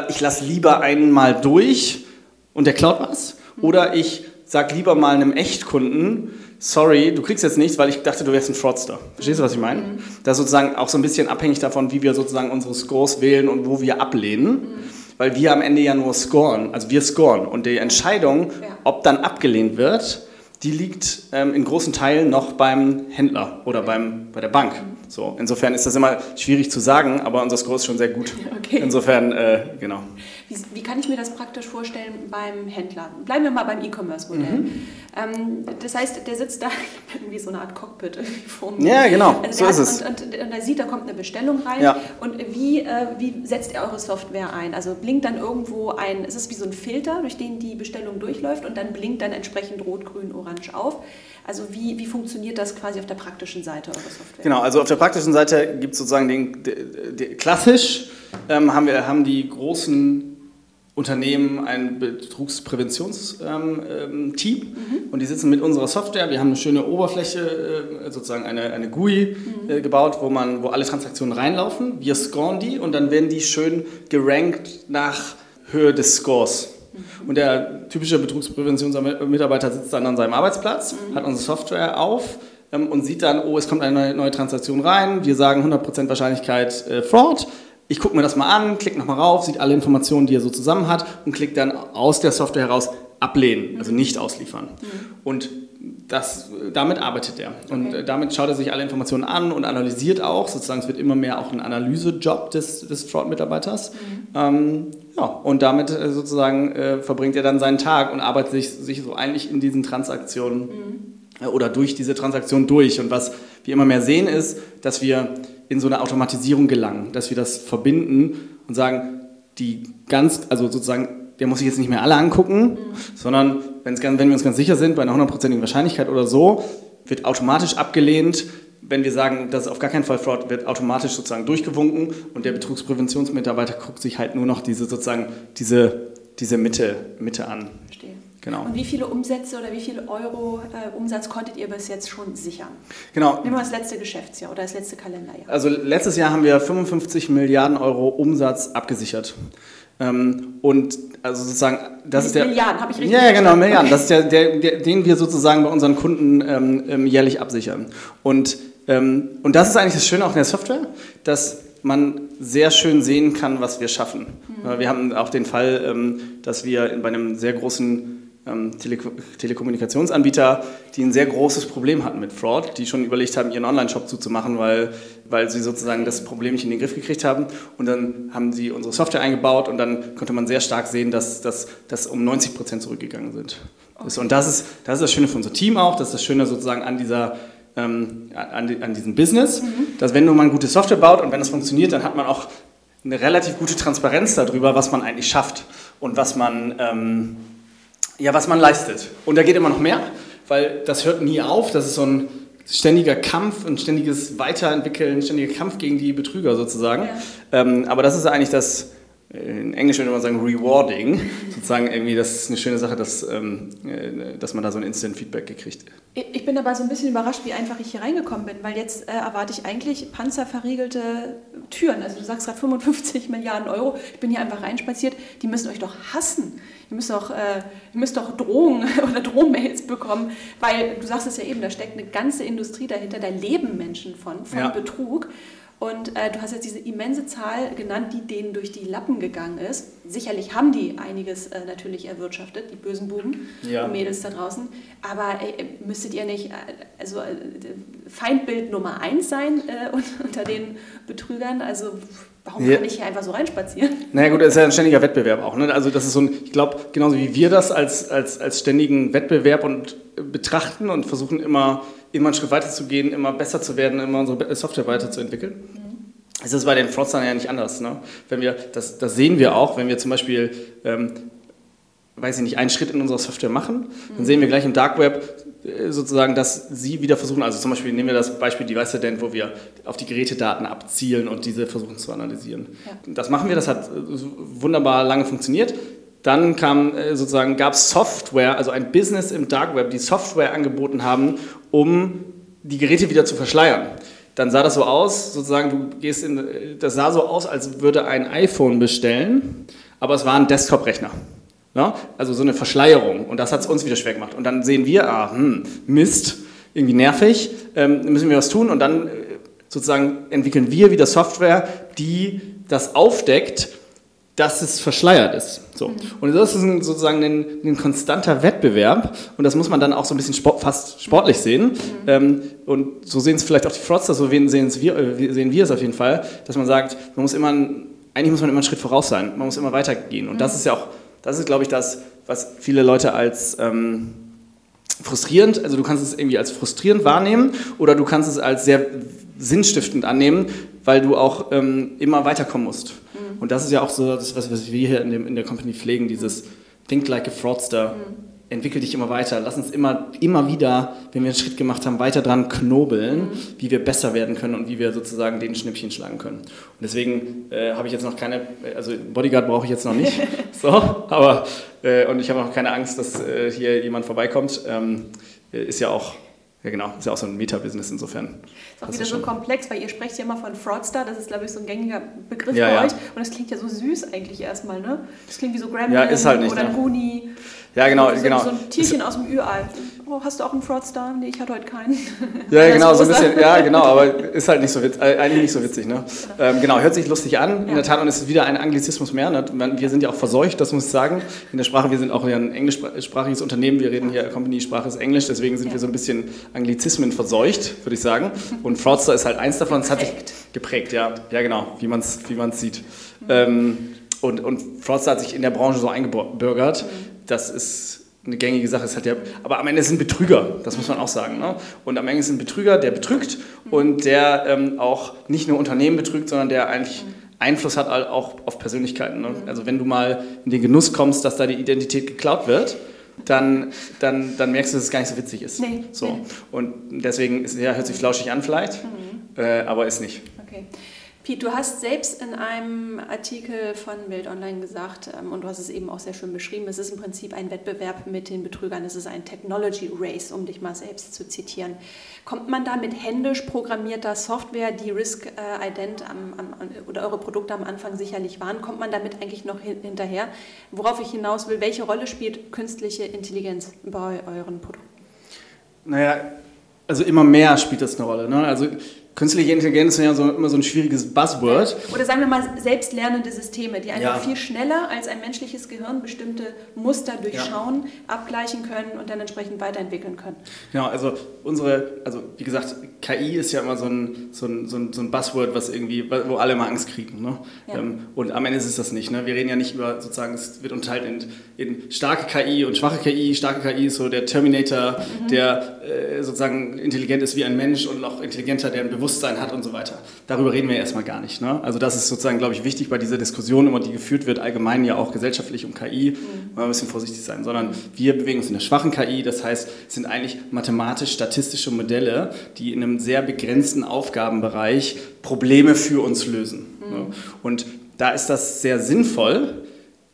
ich lasse lieber einen mal durch und der klaut was? Mhm. Oder ich sag lieber mal einem Echtkunden, sorry, du kriegst jetzt nichts, weil ich dachte, du wärst ein Fraudster. Verstehst du, was ich meine? Mhm. Das ist sozusagen auch so ein bisschen abhängig davon, wie wir sozusagen unsere Scores wählen und wo wir ablehnen. Mhm. Weil wir am Ende ja nur scoren, also wir scoren. Und die Entscheidung, ja. ob dann abgelehnt wird, die liegt ähm, in großen Teilen noch beim Händler oder beim, bei der Bank. Mhm. So, insofern ist das immer schwierig zu sagen, aber unser Score ist schon sehr gut. (laughs) Okay. Insofern, äh, genau. Wie, wie, kann ich mir das praktisch vorstellen beim Händler? Bleiben wir mal beim E-Commerce-Modell. Mhm. Ähm, das heißt, der sitzt da (laughs) wie so eine Art Cockpit vor mir. Ja, genau, also so ist es. Und, und, und, er sieht, da kommt eine Bestellung rein. Ja. Und wie, äh, wie setzt er eure Software ein? Also blinkt dann irgendwo ein, ist es wie so ein Filter, durch den die Bestellung durchläuft und dann blinkt dann entsprechend rot, grün, orange auf? Also wie, wie funktioniert das quasi auf der praktischen Seite eurer Software? Genau, also auf der praktischen Seite gibt es sozusagen den, den, den klassisch ähm, haben wir haben die großen Unternehmen ein Betrugspräventionsteam ähm, ähm, mhm. und die sitzen mit unserer Software. Wir haben eine schöne Oberfläche, äh, sozusagen eine, eine GUI mhm. äh, gebaut, wo, man, wo alle Transaktionen reinlaufen. Wir scoren die und dann werden die schön gerankt nach Höhe des Scores. Mhm. Und der typische Betrugspräventionsmitarbeiter sitzt dann an seinem Arbeitsplatz, mhm. hat unsere Software auf ähm, und sieht dann, oh, es kommt eine neue, Transaktion rein. Wir sagen 100% Wahrscheinlichkeit äh, Fraud ich gucke mir das mal an, klicke nochmal rauf, sieht alle Informationen, die er so zusammen hat und klickt dann aus der Software heraus ablehnen, also nicht ausliefern. Mhm. Und das, damit arbeitet er. Und okay. damit schaut er sich alle Informationen an und analysiert auch. Sozusagen, es wird immer mehr auch ein Analysejob des, des Fraud-Mitarbeiters. Mhm. Ähm, ja, und damit äh, sozusagen äh, verbringt er dann seinen Tag und arbeitet sich, sich so eigentlich in diesen Transaktionen mhm. äh, oder durch diese Transaktion durch. Und was wir immer mehr sehen, ist, dass wir in so eine Automatisierung gelangen, dass wir das verbinden und sagen, die ganz, also sozusagen, der muss sich jetzt nicht mehr alle angucken, mhm. sondern wenn wir uns ganz sicher sind, bei einer hundertprozentigen Wahrscheinlichkeit oder so, wird automatisch abgelehnt. Wenn wir sagen, das ist auf gar keinen Fall Fraud, wird automatisch sozusagen durchgewunken und der Betrugspräventionsmitarbeiter guckt sich halt nur noch diese sozusagen diese, diese Mitte, Mitte an. Verstehe. Genau. Und wie viele Umsätze oder wie viele Euro äh, Umsatz konntet ihr bis jetzt schon sichern? Genau. Nehmen wir das letzte Geschäftsjahr oder das letzte Kalenderjahr. Also letztes Jahr haben wir 55 Milliarden Euro Umsatz abgesichert. Ähm, und also sozusagen, das ist der. Milliarden, habe ich richtig Ja, genau, Milliarden. Das ist der, der, der, den wir sozusagen bei unseren Kunden ähm, ähm, jährlich absichern. Und, ähm, und das ist eigentlich das Schöne auch in der Software, dass man sehr schön sehen kann, was wir schaffen. Mhm. Wir haben auch den Fall, ähm, dass wir bei einem sehr großen Tele Telekommunikationsanbieter, die ein sehr großes Problem hatten mit Fraud, die schon überlegt haben, ihren Online-Shop zuzumachen, weil, weil sie sozusagen das Problem nicht in den Griff gekriegt haben. Und dann haben sie unsere Software eingebaut und dann konnte man sehr stark sehen, dass das um 90 Prozent zurückgegangen sind. Okay. Und das ist, das ist das Schöne für unser Team auch, das ist das Schöne sozusagen an dieser ähm, an, die, an, diesem Business, mhm. dass wenn man gute Software baut und wenn das funktioniert, dann hat man auch eine relativ gute Transparenz darüber, was man eigentlich schafft und was man ähm, ja, was man leistet. Und da geht immer noch mehr, weil das hört nie auf. Das ist so ein ständiger Kampf, ein ständiges Weiterentwickeln, ein ständiger Kampf gegen die Betrüger sozusagen. Ja. Ähm, aber das ist eigentlich das, in Englisch würde man sagen rewarding, (laughs) sozusagen irgendwie, das ist eine schöne Sache, dass, ähm, äh, dass man da so ein Instant-Feedback gekriegt. Ich bin aber so ein bisschen überrascht, wie einfach ich hier reingekommen bin, weil jetzt äh, erwarte ich eigentlich panzerverriegelte Türen. Also du sagst gerade 55 Milliarden Euro, ich bin hier einfach reinspaziert, die müssen euch doch hassen. Ihr müsst doch, äh, ihr müsst doch Drohungen (laughs) oder Drohmails bekommen, weil du sagst es ja eben, da steckt eine ganze Industrie dahinter, da leben Menschen von, von ja. Betrug. Und äh, du hast jetzt diese immense Zahl genannt, die denen durch die Lappen gegangen ist. Sicherlich haben die einiges äh, natürlich erwirtschaftet, die bösen Buben ja. und Mädels da draußen. Aber äh, müsstet ihr nicht äh, also, äh, Feindbild Nummer eins sein äh, unter den Betrügern? Also warum ja. kann ich hier einfach so reinspazieren? Naja gut, das ist ja ein ständiger Wettbewerb auch. Ne? Also das ist so ein, ich glaube, genauso wie wir das als, als, als ständigen Wettbewerb und betrachten und versuchen immer immer einen Schritt weiter zu gehen, immer besser zu werden, immer unsere Software weiterzuentwickeln. Mhm. Es ist bei den Fraudstern ja nicht anders. Ne? Wenn wir, das, das sehen wir auch, wenn wir zum Beispiel, ähm, weiß ich nicht, einen Schritt in unserer Software machen, dann sehen wir gleich im Dark Web äh, sozusagen, dass sie wieder versuchen, also zum Beispiel nehmen wir das Beispiel Device Ident, wo wir auf die Gerätedaten abzielen und diese versuchen zu analysieren. Ja. Das machen wir, das hat wunderbar lange funktioniert. Dann kam äh, sozusagen, gab es Software, also ein Business im Dark Web, die Software angeboten haben, um die Geräte wieder zu verschleiern. Dann sah das so aus, sozusagen, du gehst in, das sah so aus, als würde ein iPhone bestellen, aber es war ein Desktop-Rechner. Ja? Also so eine Verschleierung. Und das hat es uns wieder schwer gemacht. Und dann sehen wir, ah, hm, Mist, irgendwie nervig, ähm, müssen wir was tun. Und dann äh, sozusagen entwickeln wir wieder Software, die das aufdeckt dass es verschleiert ist. So. Mhm. Und das ist ein, sozusagen ein, ein, konstanter Wettbewerb und das muss man dann auch so ein bisschen sport, fast sportlich sehen. Mhm. Ähm, und so sehen es vielleicht auch die Fraudster, so sehen, wir, äh, sehen wir es auf jeden Fall, dass man sagt, man muss immer, eigentlich muss man immer einen Schritt voraus sein, man muss immer weitergehen. Und mhm. das ist ja auch, das ist glaube ich das, was viele Leute als ähm, frustrierend, also du kannst es irgendwie als frustrierend wahrnehmen oder du kannst es als sehr sinnstiftend annehmen, weil du auch ähm, immer weiterkommen musst. Und das ist ja auch so das, was, wir hier in, dem, in der Company pflegen, dieses Think like a fraudster, mhm. Entwickel dich immer weiter. Lass uns immer, immer wieder, wenn wir einen Schritt gemacht haben, weiter dran knobeln, mhm. wie wir besser werden können und wie wir sozusagen den Schnippchen schlagen können. Und deswegen äh, habe ich jetzt noch keine, also Bodyguard brauche ich jetzt noch nicht. (laughs) so, aber, äh, und ich habe auch keine Angst, dass äh, hier jemand vorbeikommt. Ähm, ist ja auch ja, genau. Ist ja auch so ein Meta-Business insofern. Ist auch wieder so komplex, weil ihr sprecht ja immer von Fraudster. Das ist, glaube ich, so ein gängiger Begriff ja, bei ja. euch. Und das klingt ja so süß eigentlich erstmal, ne? Das klingt wie so Gremlin ja, ist halt nicht, oder ne? Goonie. Ja, genau. So, genau. so ein Tierchen aus dem Ü-Ei. Oh, hast du auch einen Fraudster? Nee, ich hatte heute keinen. Ja, (laughs) genau, so ein bisschen. Ja, genau, aber ist halt nicht so witzig, äh, eigentlich nicht so witzig. Ne? Genau. Ähm, genau, hört sich lustig an. Ja. In der Tat, und es ist wieder ein Anglizismus mehr. Ne? Wir sind ja auch verseucht, das muss ich sagen. In der Sprache, wir sind auch ein englischsprachiges Unternehmen. Wir reden hier, Company-Sprache ist Englisch, deswegen sind ja. wir so ein bisschen Anglizismen verseucht, würde ich sagen. Und Fraudster ist halt eins davon. Es hat sich geprägt, ja. Ja, genau, wie man es wie sieht. Mhm. Ähm, und, und Fraudster hat sich in der Branche so eingebürgert. Mhm. Das ist eine gängige Sache ist halt der, aber am Ende sind Betrüger, das muss man auch sagen. Ne? Und am Ende sind Betrüger, der betrügt und der ähm, auch nicht nur Unternehmen betrügt, sondern der eigentlich Einfluss hat auch auf Persönlichkeiten. Ne? Also wenn du mal in den Genuss kommst, dass da die Identität geklaut wird, dann, dann, dann merkst du, dass es gar nicht so witzig ist. Nee, so. Und deswegen ist, ja, hört sich flauschig an vielleicht, mhm. äh, aber ist nicht. Okay. Pete, du hast selbst in einem Artikel von Welt Online gesagt, ähm, und du hast es eben auch sehr schön beschrieben, es ist im Prinzip ein Wettbewerb mit den Betrügern, es ist ein Technology Race, um dich mal selbst zu zitieren. Kommt man da mit händisch programmierter Software, die Risk äh, Ident am, am, oder eure Produkte am Anfang sicherlich waren, kommt man damit eigentlich noch hin, hinterher? Worauf ich hinaus will, welche Rolle spielt künstliche Intelligenz bei euren Produkten? Naja, also immer mehr spielt das eine Rolle. Ne? Also Künstliche Intelligenz ist ja so, immer so ein schwieriges Buzzword. Oder sagen wir mal selbstlernende Systeme, die einfach ja. viel schneller als ein menschliches Gehirn bestimmte Muster durchschauen, ja. abgleichen können und dann entsprechend weiterentwickeln können. Genau, also unsere, also wie gesagt, KI ist ja immer so ein, so ein, so ein, so ein Buzzword, was irgendwie, wo alle immer Angst kriegen. Ne? Ja. Ähm, und am Ende ist es das nicht. Ne? Wir reden ja nicht über sozusagen, es wird unterteilt in, in starke KI und schwache KI. Starke KI ist so der Terminator, mhm. der äh, sozusagen intelligent ist wie ein Mensch und noch intelligenter, der ein Bewusstsein Bewusstsein hat und so weiter. Darüber reden wir erstmal gar nicht. Ne? Also das ist sozusagen, glaube ich, wichtig bei dieser Diskussion, immer die geführt wird, allgemein ja auch gesellschaftlich um KI, mhm. mal ein bisschen vorsichtig sein, sondern wir bewegen uns in der schwachen KI, das heißt, es sind eigentlich mathematisch-statistische Modelle, die in einem sehr begrenzten Aufgabenbereich Probleme für uns lösen. Mhm. Ne? Und da ist das sehr sinnvoll,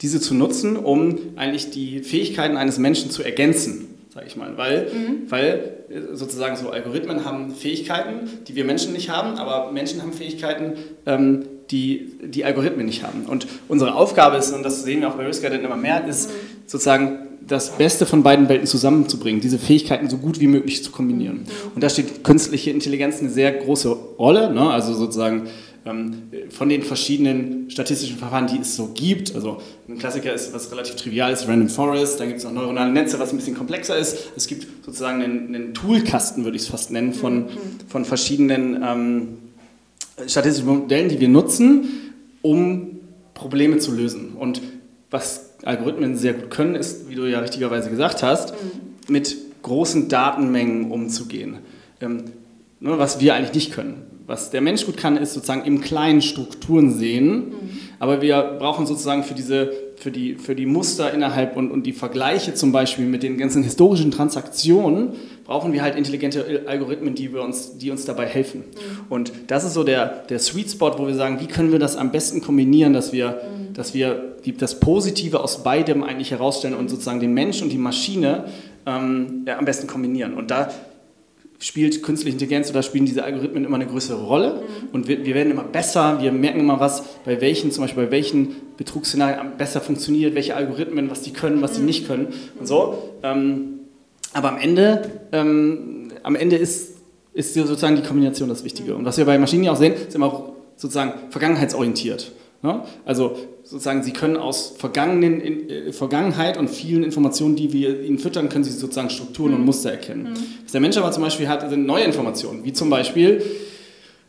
diese zu nutzen, um eigentlich die Fähigkeiten eines Menschen zu ergänzen sage ich mal, weil, mhm. weil sozusagen so Algorithmen haben Fähigkeiten, die wir Menschen nicht haben, aber Menschen haben Fähigkeiten, ähm, die die Algorithmen nicht haben. Und unsere Aufgabe ist, und das sehen wir auch bei Risk immer mehr, ist mhm. sozusagen das Beste von beiden Welten zusammenzubringen, diese Fähigkeiten so gut wie möglich zu kombinieren. Mhm. Und da steht künstliche Intelligenz eine sehr große Rolle, ne? also sozusagen von den verschiedenen statistischen Verfahren, die es so gibt. Also ein Klassiker ist, was relativ trivial ist, Random Forest, dann gibt es noch neuronale Netze, was ein bisschen komplexer ist. Es gibt sozusagen einen, einen Toolkasten, würde ich es fast nennen, von, mhm. von verschiedenen ähm, statistischen Modellen, die wir nutzen, um Probleme zu lösen. Und was Algorithmen sehr gut können, ist, wie du ja richtigerweise gesagt hast, mhm. mit großen Datenmengen umzugehen. Ähm, ne, was wir eigentlich nicht können. Was der Mensch gut kann, ist sozusagen im kleinen Strukturen sehen, mhm. aber wir brauchen sozusagen für diese für die, für die Muster innerhalb und, und die Vergleiche zum Beispiel mit den ganzen historischen Transaktionen, brauchen wir halt intelligente Algorithmen, die, wir uns, die uns dabei helfen. Mhm. Und das ist so der, der Sweet Spot, wo wir sagen, wie können wir das am besten kombinieren, dass wir, mhm. dass wir die, das Positive aus beidem eigentlich herausstellen und sozusagen den Mensch und die Maschine ähm, ja, am besten kombinieren. Und da spielt künstliche Intelligenz oder spielen diese Algorithmen immer eine größere Rolle mhm. und wir, wir, werden immer besser, wir merken immer was, bei welchen, zum Beispiel bei welchen Betrugsszenarien besser funktioniert, welche Algorithmen, was die können, was die mhm. nicht können und so. Ähm, aber am Ende, ähm, am Ende ist, ist sozusagen die Kombination das Wichtige. Und was wir bei Maschinen ja auch sehen, ist immer auch sozusagen vergangenheitsorientiert. Ne? Also sozusagen, Sie können aus vergangenen, in, äh, Vergangenheit und vielen Informationen, die wir Ihnen füttern, können Sie sozusagen Strukturen mhm. und Muster erkennen. Mhm. Was der Mensch aber zum Beispiel hat, sind neue Informationen, wie zum Beispiel,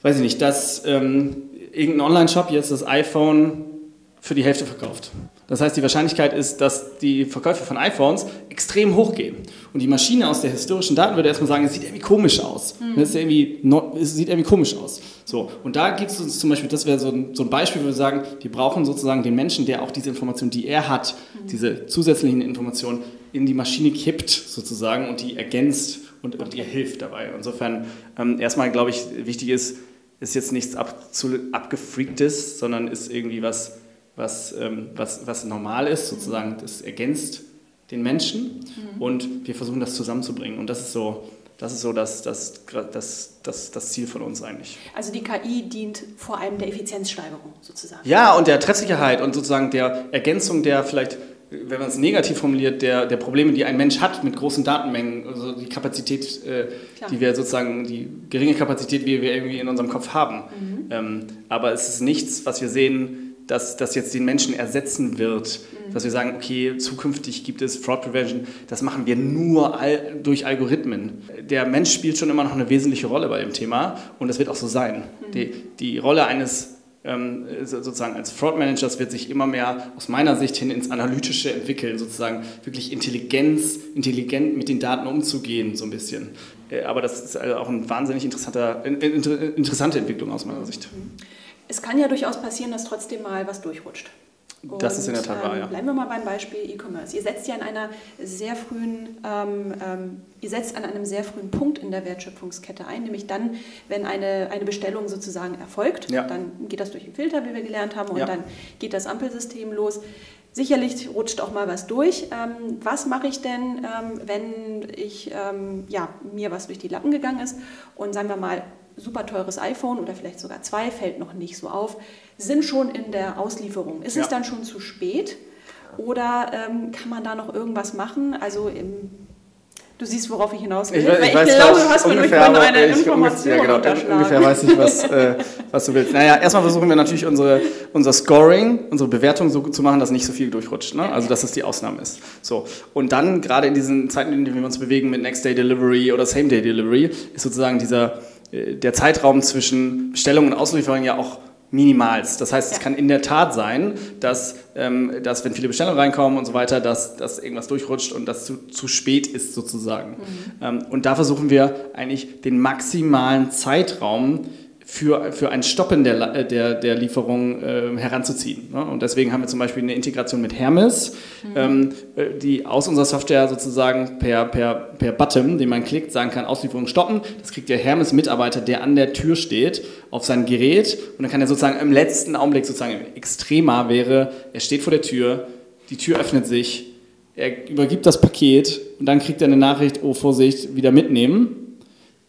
weiß ich nicht, dass ähm, irgendein Online-Shop jetzt das iPhone für die Hälfte verkauft. Das heißt, die Wahrscheinlichkeit ist, dass die Verkäufe von iPhones extrem hoch gehen. Und die Maschine aus der historischen Daten würde erstmal sagen, es sieht irgendwie komisch aus. Mhm. Es, irgendwie, es sieht irgendwie komisch aus. So, und da gibt es uns zum Beispiel, das wäre so ein, so ein Beispiel, wo wir sagen, wir brauchen sozusagen den Menschen, der auch diese Informationen, die er hat, mhm. diese zusätzlichen Informationen in die Maschine kippt sozusagen und die ergänzt und, und ihr hilft dabei. Insofern ähm, erstmal, glaube ich, wichtig ist, ist jetzt nichts absolut abgefreaktes, sondern ist irgendwie was, was, ähm, was, was normal ist, sozusagen. Das ergänzt den Menschen mhm. und wir versuchen das zusammenzubringen. Und das ist so, das ist so das, das, das, das, das Ziel von uns eigentlich. Also die KI dient vor allem der Effizienzsteigerung sozusagen. Ja, und der Treffsicherheit und sozusagen der Ergänzung der vielleicht wenn man es negativ formuliert, der, der Probleme, die ein Mensch hat mit großen Datenmengen, also die Kapazität, äh, die wir sozusagen, die geringe Kapazität, die wir irgendwie in unserem Kopf haben. Mhm. Ähm, aber es ist nichts, was wir sehen, dass das jetzt den Menschen ersetzen wird, mhm. dass wir sagen, okay, zukünftig gibt es Fraud Prevention, das machen wir nur all, durch Algorithmen. Der Mensch spielt schon immer noch eine wesentliche Rolle bei dem Thema und das wird auch so sein. Mhm. Die, die Rolle eines ähm, sozusagen als Fraud Managers wird sich immer mehr aus meiner Sicht hin ins Analytische entwickeln, sozusagen wirklich Intelligenz, intelligent mit den Daten umzugehen, so ein bisschen. Äh, aber das ist also auch eine wahnsinnig interessanter, interessante Entwicklung aus meiner Sicht. Es kann ja durchaus passieren, dass trotzdem mal was durchrutscht. Und, das ist in der Tat wahr, ja. Ähm, bleiben wir mal beim Beispiel E-Commerce. Ihr setzt ja an einer sehr frühen, ähm, ähm, ihr setzt an einem sehr frühen Punkt in der Wertschöpfungskette ein, nämlich dann, wenn eine, eine Bestellung sozusagen erfolgt, ja. dann geht das durch den Filter, wie wir gelernt haben, und ja. dann geht das Ampelsystem los. Sicherlich rutscht auch mal was durch. Ähm, was mache ich denn, ähm, wenn ich, ähm, ja, mir was durch die Lappen gegangen ist und sagen wir mal, super teures iPhone oder vielleicht sogar zwei, fällt noch nicht so auf, sind schon in der Auslieferung. Ist ja. es dann schon zu spät oder ähm, kann man da noch irgendwas machen? Also im Du siehst, worauf ich hinaus will. Ich, ich, ich weiß, glaube, du hast mir ungefähr, eine Information ungefähr, ja, genau, ungefähr (laughs) weiß ich, was, äh, was du willst. Naja, erstmal versuchen wir natürlich unsere, unser Scoring, unsere Bewertung so gut zu machen, dass nicht so viel durchrutscht. Ne? Also, dass das die Ausnahme ist. So. Und dann, gerade in diesen Zeiten, in denen wir uns bewegen mit Next Day Delivery oder Same Day Delivery, ist sozusagen dieser, der Zeitraum zwischen Bestellung und Auslieferung ja auch minimals. Das heißt, es kann in der Tat sein, dass, ähm, dass wenn viele Bestellungen reinkommen und so weiter, dass, dass irgendwas durchrutscht und das zu, zu spät ist sozusagen. Mhm. Ähm, und da versuchen wir eigentlich den maximalen Zeitraum für, für ein Stoppen der, äh, der, der Lieferung äh, heranzuziehen. Ne? Und deswegen haben wir zum Beispiel eine Integration mit Hermes, mhm. ähm, äh, die aus unserer Software sozusagen per, per, per Button, den man klickt, sagen kann, Auslieferung stoppen. Das kriegt der Hermes-Mitarbeiter, der an der Tür steht, auf sein Gerät und dann kann er sozusagen im letzten Augenblick sozusagen extremer wäre, er steht vor der Tür, die Tür öffnet sich, er übergibt das Paket und dann kriegt er eine Nachricht, oh Vorsicht, wieder mitnehmen.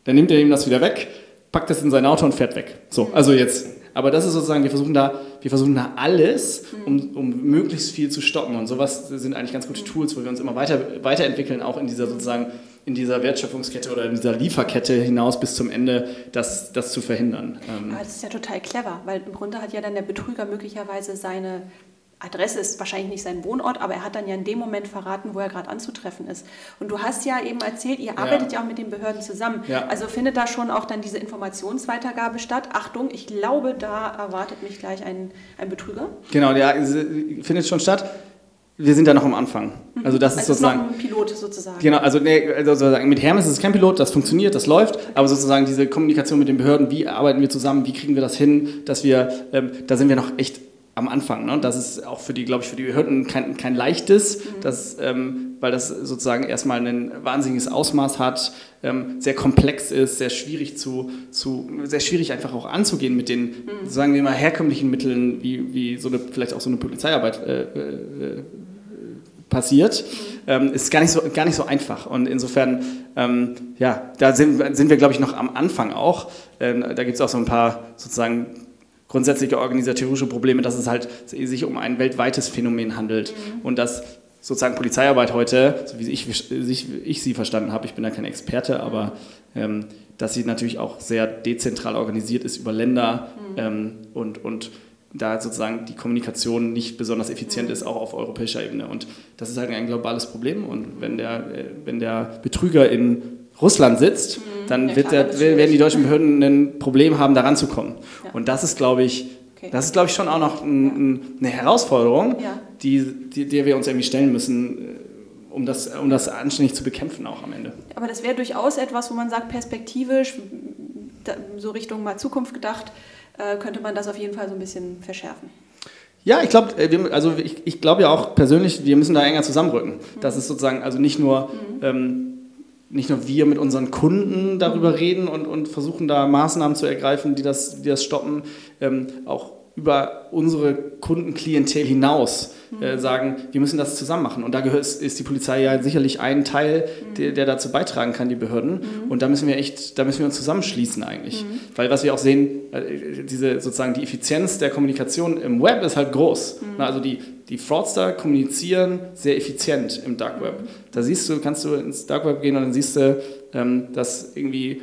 Dann nimmt er ihm das wieder weg packt es in sein Auto und fährt weg. So, also jetzt. Aber das ist sozusagen, wir versuchen da, wir versuchen da alles, um, um möglichst viel zu stoppen. Und sowas sind eigentlich ganz gute Tools, wo wir uns immer weiter, weiterentwickeln, auch in dieser sozusagen in dieser Wertschöpfungskette oder in dieser Lieferkette hinaus bis zum Ende, das, das zu verhindern. Ähm. Aber das ist ja total clever, weil im Grunde hat ja dann der Betrüger möglicherweise seine Adresse ist wahrscheinlich nicht sein Wohnort, aber er hat dann ja in dem Moment verraten, wo er gerade anzutreffen ist. Und du hast ja eben erzählt, ihr arbeitet ja, ja auch mit den Behörden zusammen. Ja. Also findet da schon auch dann diese Informationsweitergabe statt? Achtung, ich glaube, da erwartet mich gleich ein, ein Betrüger. Genau, ja, findet schon statt. Wir sind da noch am Anfang. Mhm. Also das ist also sozusagen. Ist noch ein Pilot sozusagen. Genau, also, nee, also sozusagen mit Hermes ist es kein Pilot, das funktioniert, das läuft, aber sozusagen diese Kommunikation mit den Behörden, wie arbeiten wir zusammen, wie kriegen wir das hin, dass wir, ähm, da sind wir noch echt am Anfang. Ne? Das ist auch für die, glaube ich, für die Behörden kein, kein leichtes, mhm. das, ähm, weil das sozusagen erstmal ein wahnsinniges Ausmaß hat, ähm, sehr komplex ist, sehr schwierig zu, zu, sehr schwierig einfach auch anzugehen mit den, mhm. sagen wir mal, herkömmlichen Mitteln, wie, wie so eine, vielleicht auch so eine Polizeiarbeit äh, äh, passiert, mhm. ähm, ist gar nicht, so, gar nicht so einfach. Und insofern, ähm, ja, da sind, sind wir, glaube ich, noch am Anfang auch. Ähm, da gibt es auch so ein paar sozusagen grundsätzliche organisatorische Probleme, dass es halt sich um ein weltweites Phänomen handelt mhm. und dass sozusagen Polizeiarbeit heute, so wie ich, ich, ich sie verstanden habe, ich bin da kein Experte, aber ähm, dass sie natürlich auch sehr dezentral organisiert ist über Länder mhm. ähm, und, und da sozusagen die Kommunikation nicht besonders effizient mhm. ist, auch auf europäischer Ebene. Und das ist halt ein globales Problem. Und wenn der, äh, wenn der Betrüger in Russland sitzt, mhm. dann ja, klar, der, werden die deutschen Behörden ein Problem haben, da ranzukommen. Ja. Und das ist, glaube ich, okay. das ist, glaube ich, schon auch noch ein, eine Herausforderung, ja. die, die, der wir uns irgendwie stellen müssen, äh, um das, um das anständig zu bekämpfen auch am Ende. Aber das wäre durchaus etwas, wo man sagt, perspektivisch, so Richtung mal Zukunft gedacht, äh, könnte man das auf jeden Fall so ein bisschen verschärfen. Ja, ich glaube, also ich, ich glaube ja auch persönlich, wir müssen da enger zusammenrücken. Das ist sozusagen also nicht nur mhm. ähm, nicht nur wir mit unseren Kunden darüber reden und, und versuchen da Maßnahmen zu ergreifen, die das, die das stoppen, ähm, auch über unsere Kundenklientel hinaus äh, mhm. sagen, wir müssen das zusammen machen. Und da gehört, ist die Polizei ja sicherlich ein Teil, mhm. der, der, dazu beitragen kann, die Behörden. Mhm. Und da müssen wir echt, da müssen wir uns zusammenschließen eigentlich. Mhm. Weil was wir auch sehen, äh, diese sozusagen die Effizienz der Kommunikation im Web ist halt groß. Mhm. Na, also die, die Fraudster kommunizieren sehr effizient im Dark Web. Da siehst du, kannst du ins Dark Web gehen und dann siehst du, ähm, dass irgendwie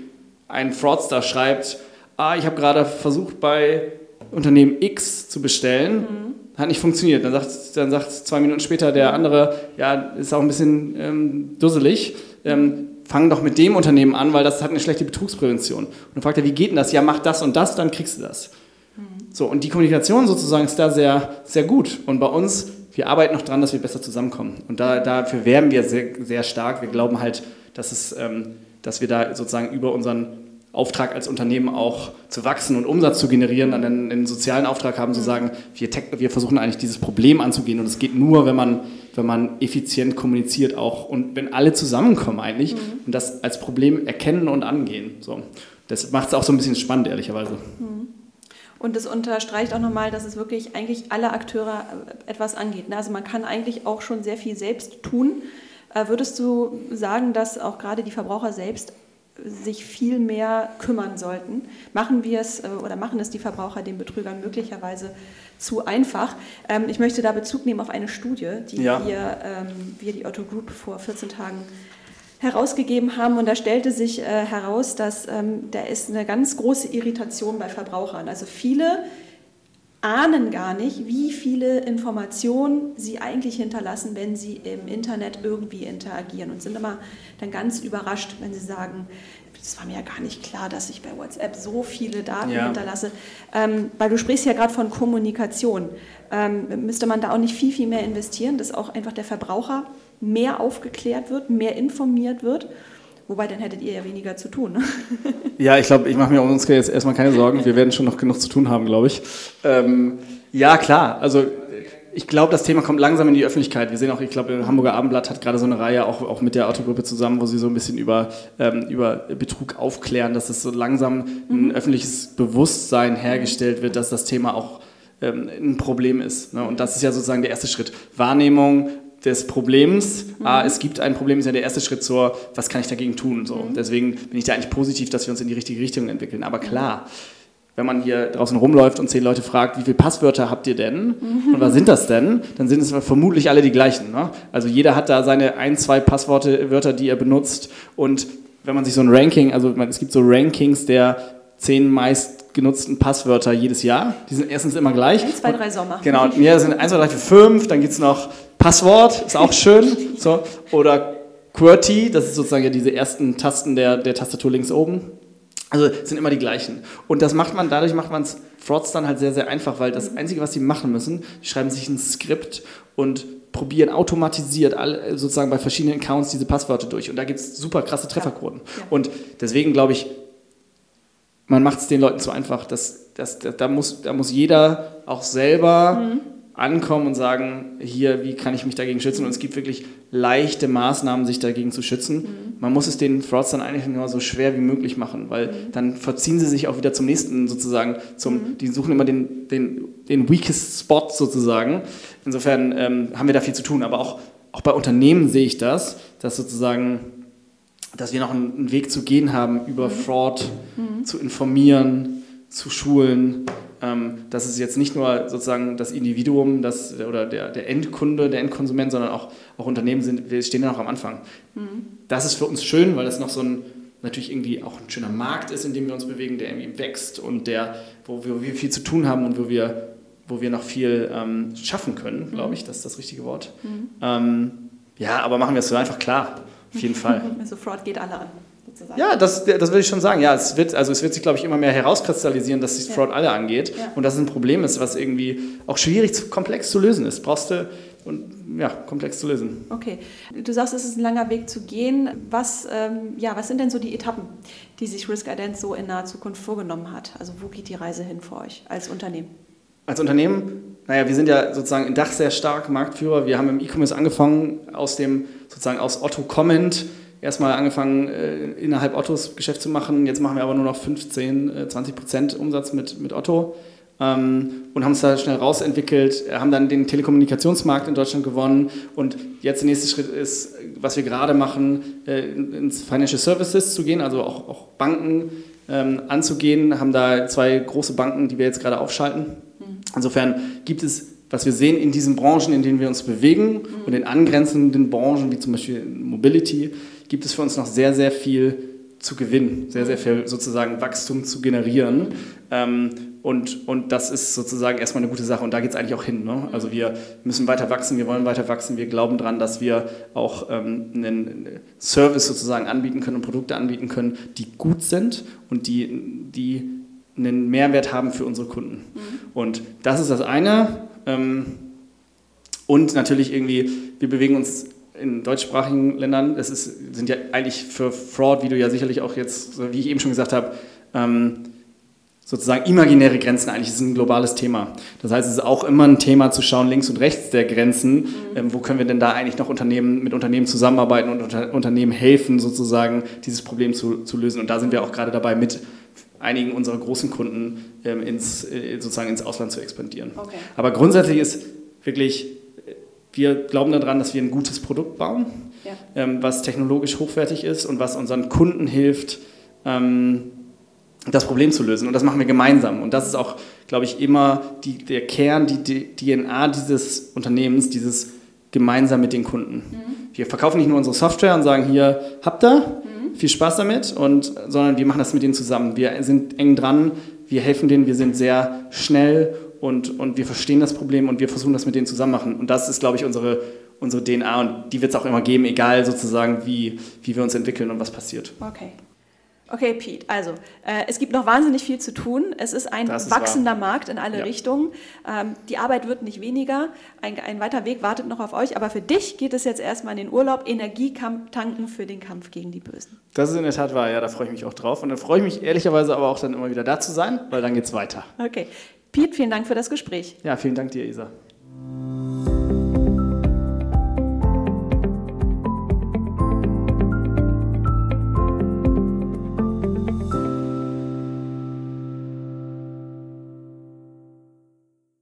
ein Fraudster schreibt, ah, ich habe gerade versucht bei Unternehmen X zu bestellen, mhm. hat nicht funktioniert. Dann sagt, dann sagt zwei Minuten später der andere, ja, ist auch ein bisschen ähm, dusselig, ähm, fang doch mit dem Unternehmen an, weil das hat eine schlechte Betrugsprävention. Und dann fragt er, wie geht denn das? Ja, mach das und das, dann kriegst du das. Mhm. So, und die Kommunikation sozusagen ist da sehr, sehr gut. Und bei uns, wir arbeiten noch dran, dass wir besser zusammenkommen. Und da, dafür werben wir sehr, sehr stark. Wir glauben halt, dass, es, ähm, dass wir da sozusagen über unseren Auftrag als Unternehmen auch zu wachsen und Umsatz zu generieren, dann einen, einen sozialen Auftrag haben, zu sagen, wir, wir, versuchen eigentlich dieses Problem anzugehen und es geht nur, wenn man, wenn man effizient kommuniziert auch und wenn alle zusammenkommen eigentlich mhm. und das als Problem erkennen und angehen. So. Das macht es auch so ein bisschen spannend, ehrlicherweise. Mhm. Und das unterstreicht auch nochmal, dass es wirklich eigentlich alle Akteure äh, etwas angeht. Ne? Also man kann eigentlich auch schon sehr viel selbst tun. Äh, würdest du sagen, dass auch gerade die Verbraucher selbst sich viel mehr kümmern sollten. Machen wir es äh, oder machen es die Verbraucher den Betrügern möglicherweise zu einfach. Ähm, ich möchte da Bezug nehmen auf eine Studie, die ja. wir, ähm, wir, die Otto Group, vor 14 Tagen herausgegeben haben. Und da stellte sich äh, heraus, dass ähm, da ist eine ganz große Irritation bei Verbrauchern. Also viele ahnen gar nicht, wie viele Informationen sie eigentlich hinterlassen, wenn sie im Internet irgendwie interagieren und sind immer dann ganz überrascht, wenn sie sagen, das war mir ja gar nicht klar, dass ich bei WhatsApp so viele Daten ja. hinterlasse. Ähm, weil du sprichst ja gerade von Kommunikation. Ähm, müsste man da auch nicht viel, viel mehr investieren, dass auch einfach der Verbraucher mehr aufgeklärt wird, mehr informiert wird? Wobei, dann hättet ihr ja weniger zu tun. Ne? (laughs) Ja, ich glaube, ich mache mir um uns jetzt erstmal keine Sorgen. Wir werden schon noch genug zu tun haben, glaube ich. Ähm, ja, klar. Also ich glaube, das Thema kommt langsam in die Öffentlichkeit. Wir sehen auch, ich glaube, der Hamburger Abendblatt hat gerade so eine Reihe auch, auch mit der Autogruppe zusammen, wo sie so ein bisschen über, ähm, über Betrug aufklären, dass es so langsam ein mhm. öffentliches Bewusstsein hergestellt wird, dass das Thema auch ähm, ein Problem ist. Ne? Und das ist ja sozusagen der erste Schritt. Wahrnehmung, des Problems. Mhm. Ah, es gibt ein Problem, ist ja der erste Schritt zur, was kann ich dagegen tun? So. Mhm. Deswegen bin ich da eigentlich positiv, dass wir uns in die richtige Richtung entwickeln. Aber klar, wenn man hier draußen rumläuft und zehn Leute fragt, wie viele Passwörter habt ihr denn mhm. und was sind das denn, dann sind es vermutlich alle die gleichen. Ne? Also jeder hat da seine ein, zwei Passworte, Wörter, die er benutzt. Und wenn man sich so ein Ranking, also es gibt so Rankings der zehn meist genutzten Passwörter jedes Jahr. Die sind erstens immer gleich. 1, 2, 3 Sommer. Genau, ja, sind 1, 2, 3, 4, 5. Dann gibt es noch Passwort, ist auch schön. (laughs) So. Oder QWERTY, das ist sozusagen ja diese ersten Tasten der, der Tastatur links oben. Also sind immer die gleichen. Und das macht man, dadurch macht man es Fraudstern halt sehr, sehr einfach, weil das Einzige, was sie machen müssen, die schreiben sich ein Skript und probieren automatisiert alle, sozusagen bei verschiedenen Accounts diese Passwörter durch. Und da gibt es super krasse Trefferquoten. Ja. Ja. Und deswegen glaube ich, man macht es den Leuten zu einfach. Das, das, das, da, muss, da muss jeder auch selber mhm ankommen und sagen, hier, wie kann ich mich dagegen schützen? Und es gibt wirklich leichte Maßnahmen, sich dagegen zu schützen. Mhm. Man muss es den Fraudstern eigentlich nur so schwer wie möglich machen, weil mhm. dann verziehen sie sich auch wieder zum nächsten sozusagen, zum, mhm. die suchen immer den, den, den weakest Spot sozusagen. Insofern ähm, haben wir da viel zu tun, aber auch, auch bei Unternehmen sehe ich das, dass sozusagen dass wir noch einen Weg zu gehen haben, über mhm. Fraud mhm. zu informieren, zu schulen, ähm, dass es jetzt nicht nur sozusagen das Individuum das, oder der, der Endkunde, der Endkonsument, sondern auch, auch Unternehmen sind, wir stehen ja noch am Anfang. Mhm. Das ist für uns schön, weil das noch so ein natürlich irgendwie auch ein schöner Markt ist, in dem wir uns bewegen, der irgendwie wächst und der, wo wir, wo wir viel zu tun haben und wo wir, wo wir noch viel ähm, schaffen können, glaube ich, das ist das richtige Wort. Mhm. Ähm, ja, aber machen wir es so einfach klar, auf jeden Fall. (laughs) Also Fraud geht alle an sozusagen. Ja, das, das würde ich schon sagen. Ja, es wird, also es wird sich, glaube ich, immer mehr herauskristallisieren, dass sich ja. Fraud alle angeht ja. und dass es ein Problem ist, was irgendwie auch schwierig, komplex zu lösen ist. Brauchst du und ja, komplex zu lösen. Okay. Du sagst, es ist ein langer Weg zu gehen. Was, ähm, ja, was sind denn so die Etappen, die sich Risk Ident so in naher Zukunft vorgenommen hat? Also wo geht die Reise hin für euch als Unternehmen? Als Unternehmen, naja, wir sind ja sozusagen in Dach sehr stark Marktführer. Wir haben im E-Commerce angefangen, aus dem sozusagen aus Otto kommend, erstmal angefangen, äh, innerhalb Ottos Geschäft zu machen. Jetzt machen wir aber nur noch 15, äh, 20 Prozent Umsatz mit, mit Otto ähm, und haben es da schnell rausentwickelt, haben dann den Telekommunikationsmarkt in Deutschland gewonnen und jetzt der nächste Schritt ist, was wir gerade machen, äh, ins Financial Services zu gehen, also auch, auch Banken ähm, anzugehen, haben da zwei große Banken, die wir jetzt gerade aufschalten. Mhm. Insofern gibt es, was wir sehen in diesen Branchen, in denen wir uns bewegen mhm. und in angrenzenden Branchen, wie zum Beispiel Mobility, gibt es für uns noch sehr, sehr viel zu gewinnen, sehr, sehr viel sozusagen Wachstum zu generieren. Ähm, und, und das ist sozusagen erstmal eine gute Sache und da geht es eigentlich auch hin. Ne? Also wir müssen weiter wachsen, wir wollen weiter wachsen, wir glauben daran, dass wir auch ähm, einen Service sozusagen anbieten können und Produkte anbieten können, die gut sind und die, die einen Mehrwert haben für unsere Kunden. Mhm. Und das ist das eine. Ähm, und natürlich irgendwie, wir bewegen uns in deutschsprachigen Ländern, das ist, sind ja eigentlich für Fraud, wie du ja sicherlich auch jetzt, wie ich eben schon gesagt habe, ähm, sozusagen imaginäre Grenzen eigentlich ist ein globales Thema. Das heißt, es ist auch immer ein Thema zu schauen, links und rechts der Grenzen, mhm. ähm, wo können wir denn da eigentlich noch Unternehmen, mit Unternehmen zusammenarbeiten und unter, Unternehmen helfen, sozusagen dieses Problem zu, zu lösen. Und da sind wir auch gerade dabei, mit einigen unserer großen Kunden ähm, ins, äh, sozusagen ins Ausland zu expandieren. Okay. Aber grundsätzlich ist wirklich wir glauben daran, dass wir ein gutes Produkt bauen, ja. ähm, was technologisch hochwertig ist und was unseren Kunden hilft, ähm, das Problem zu lösen. Und das machen wir gemeinsam. Und das ist auch, glaube ich, immer die, der Kern, die, die DNA dieses Unternehmens, dieses gemeinsam mit den Kunden. Mhm. Wir verkaufen nicht nur unsere Software und sagen, hier habt ihr, mhm. Viel Spaß damit, und, sondern wir machen das mit denen zusammen. Wir sind eng dran, wir helfen denen, wir sind sehr schnell und, und wir verstehen das Problem und wir versuchen das mit denen zusammen machen. Und das ist, glaube ich, unsere, unsere DNA und die wird es auch immer geben, egal sozusagen, wie, wie wir uns entwickeln und was passiert. Okay. Okay, Pete, also äh, es gibt noch wahnsinnig viel zu tun. Es ist ein ist wachsender wahr. Markt in alle ja. Richtungen. Ähm, die Arbeit wird nicht weniger. Ein, ein, weiter Weg wartet noch auf euch. Aber für dich geht es jetzt erstmal in den Urlaub, Energie tanken für den Kampf gegen die Bösen. Das ist in der Tat wahr, ja, da freue ich mich auch drauf. Und dann freue ich mich ehrlicherweise aber auch dann immer wieder da zu sein, weil dann geht es weiter. Okay. Piet, vielen Dank für das Gespräch. Ja, vielen Dank dir, Isa.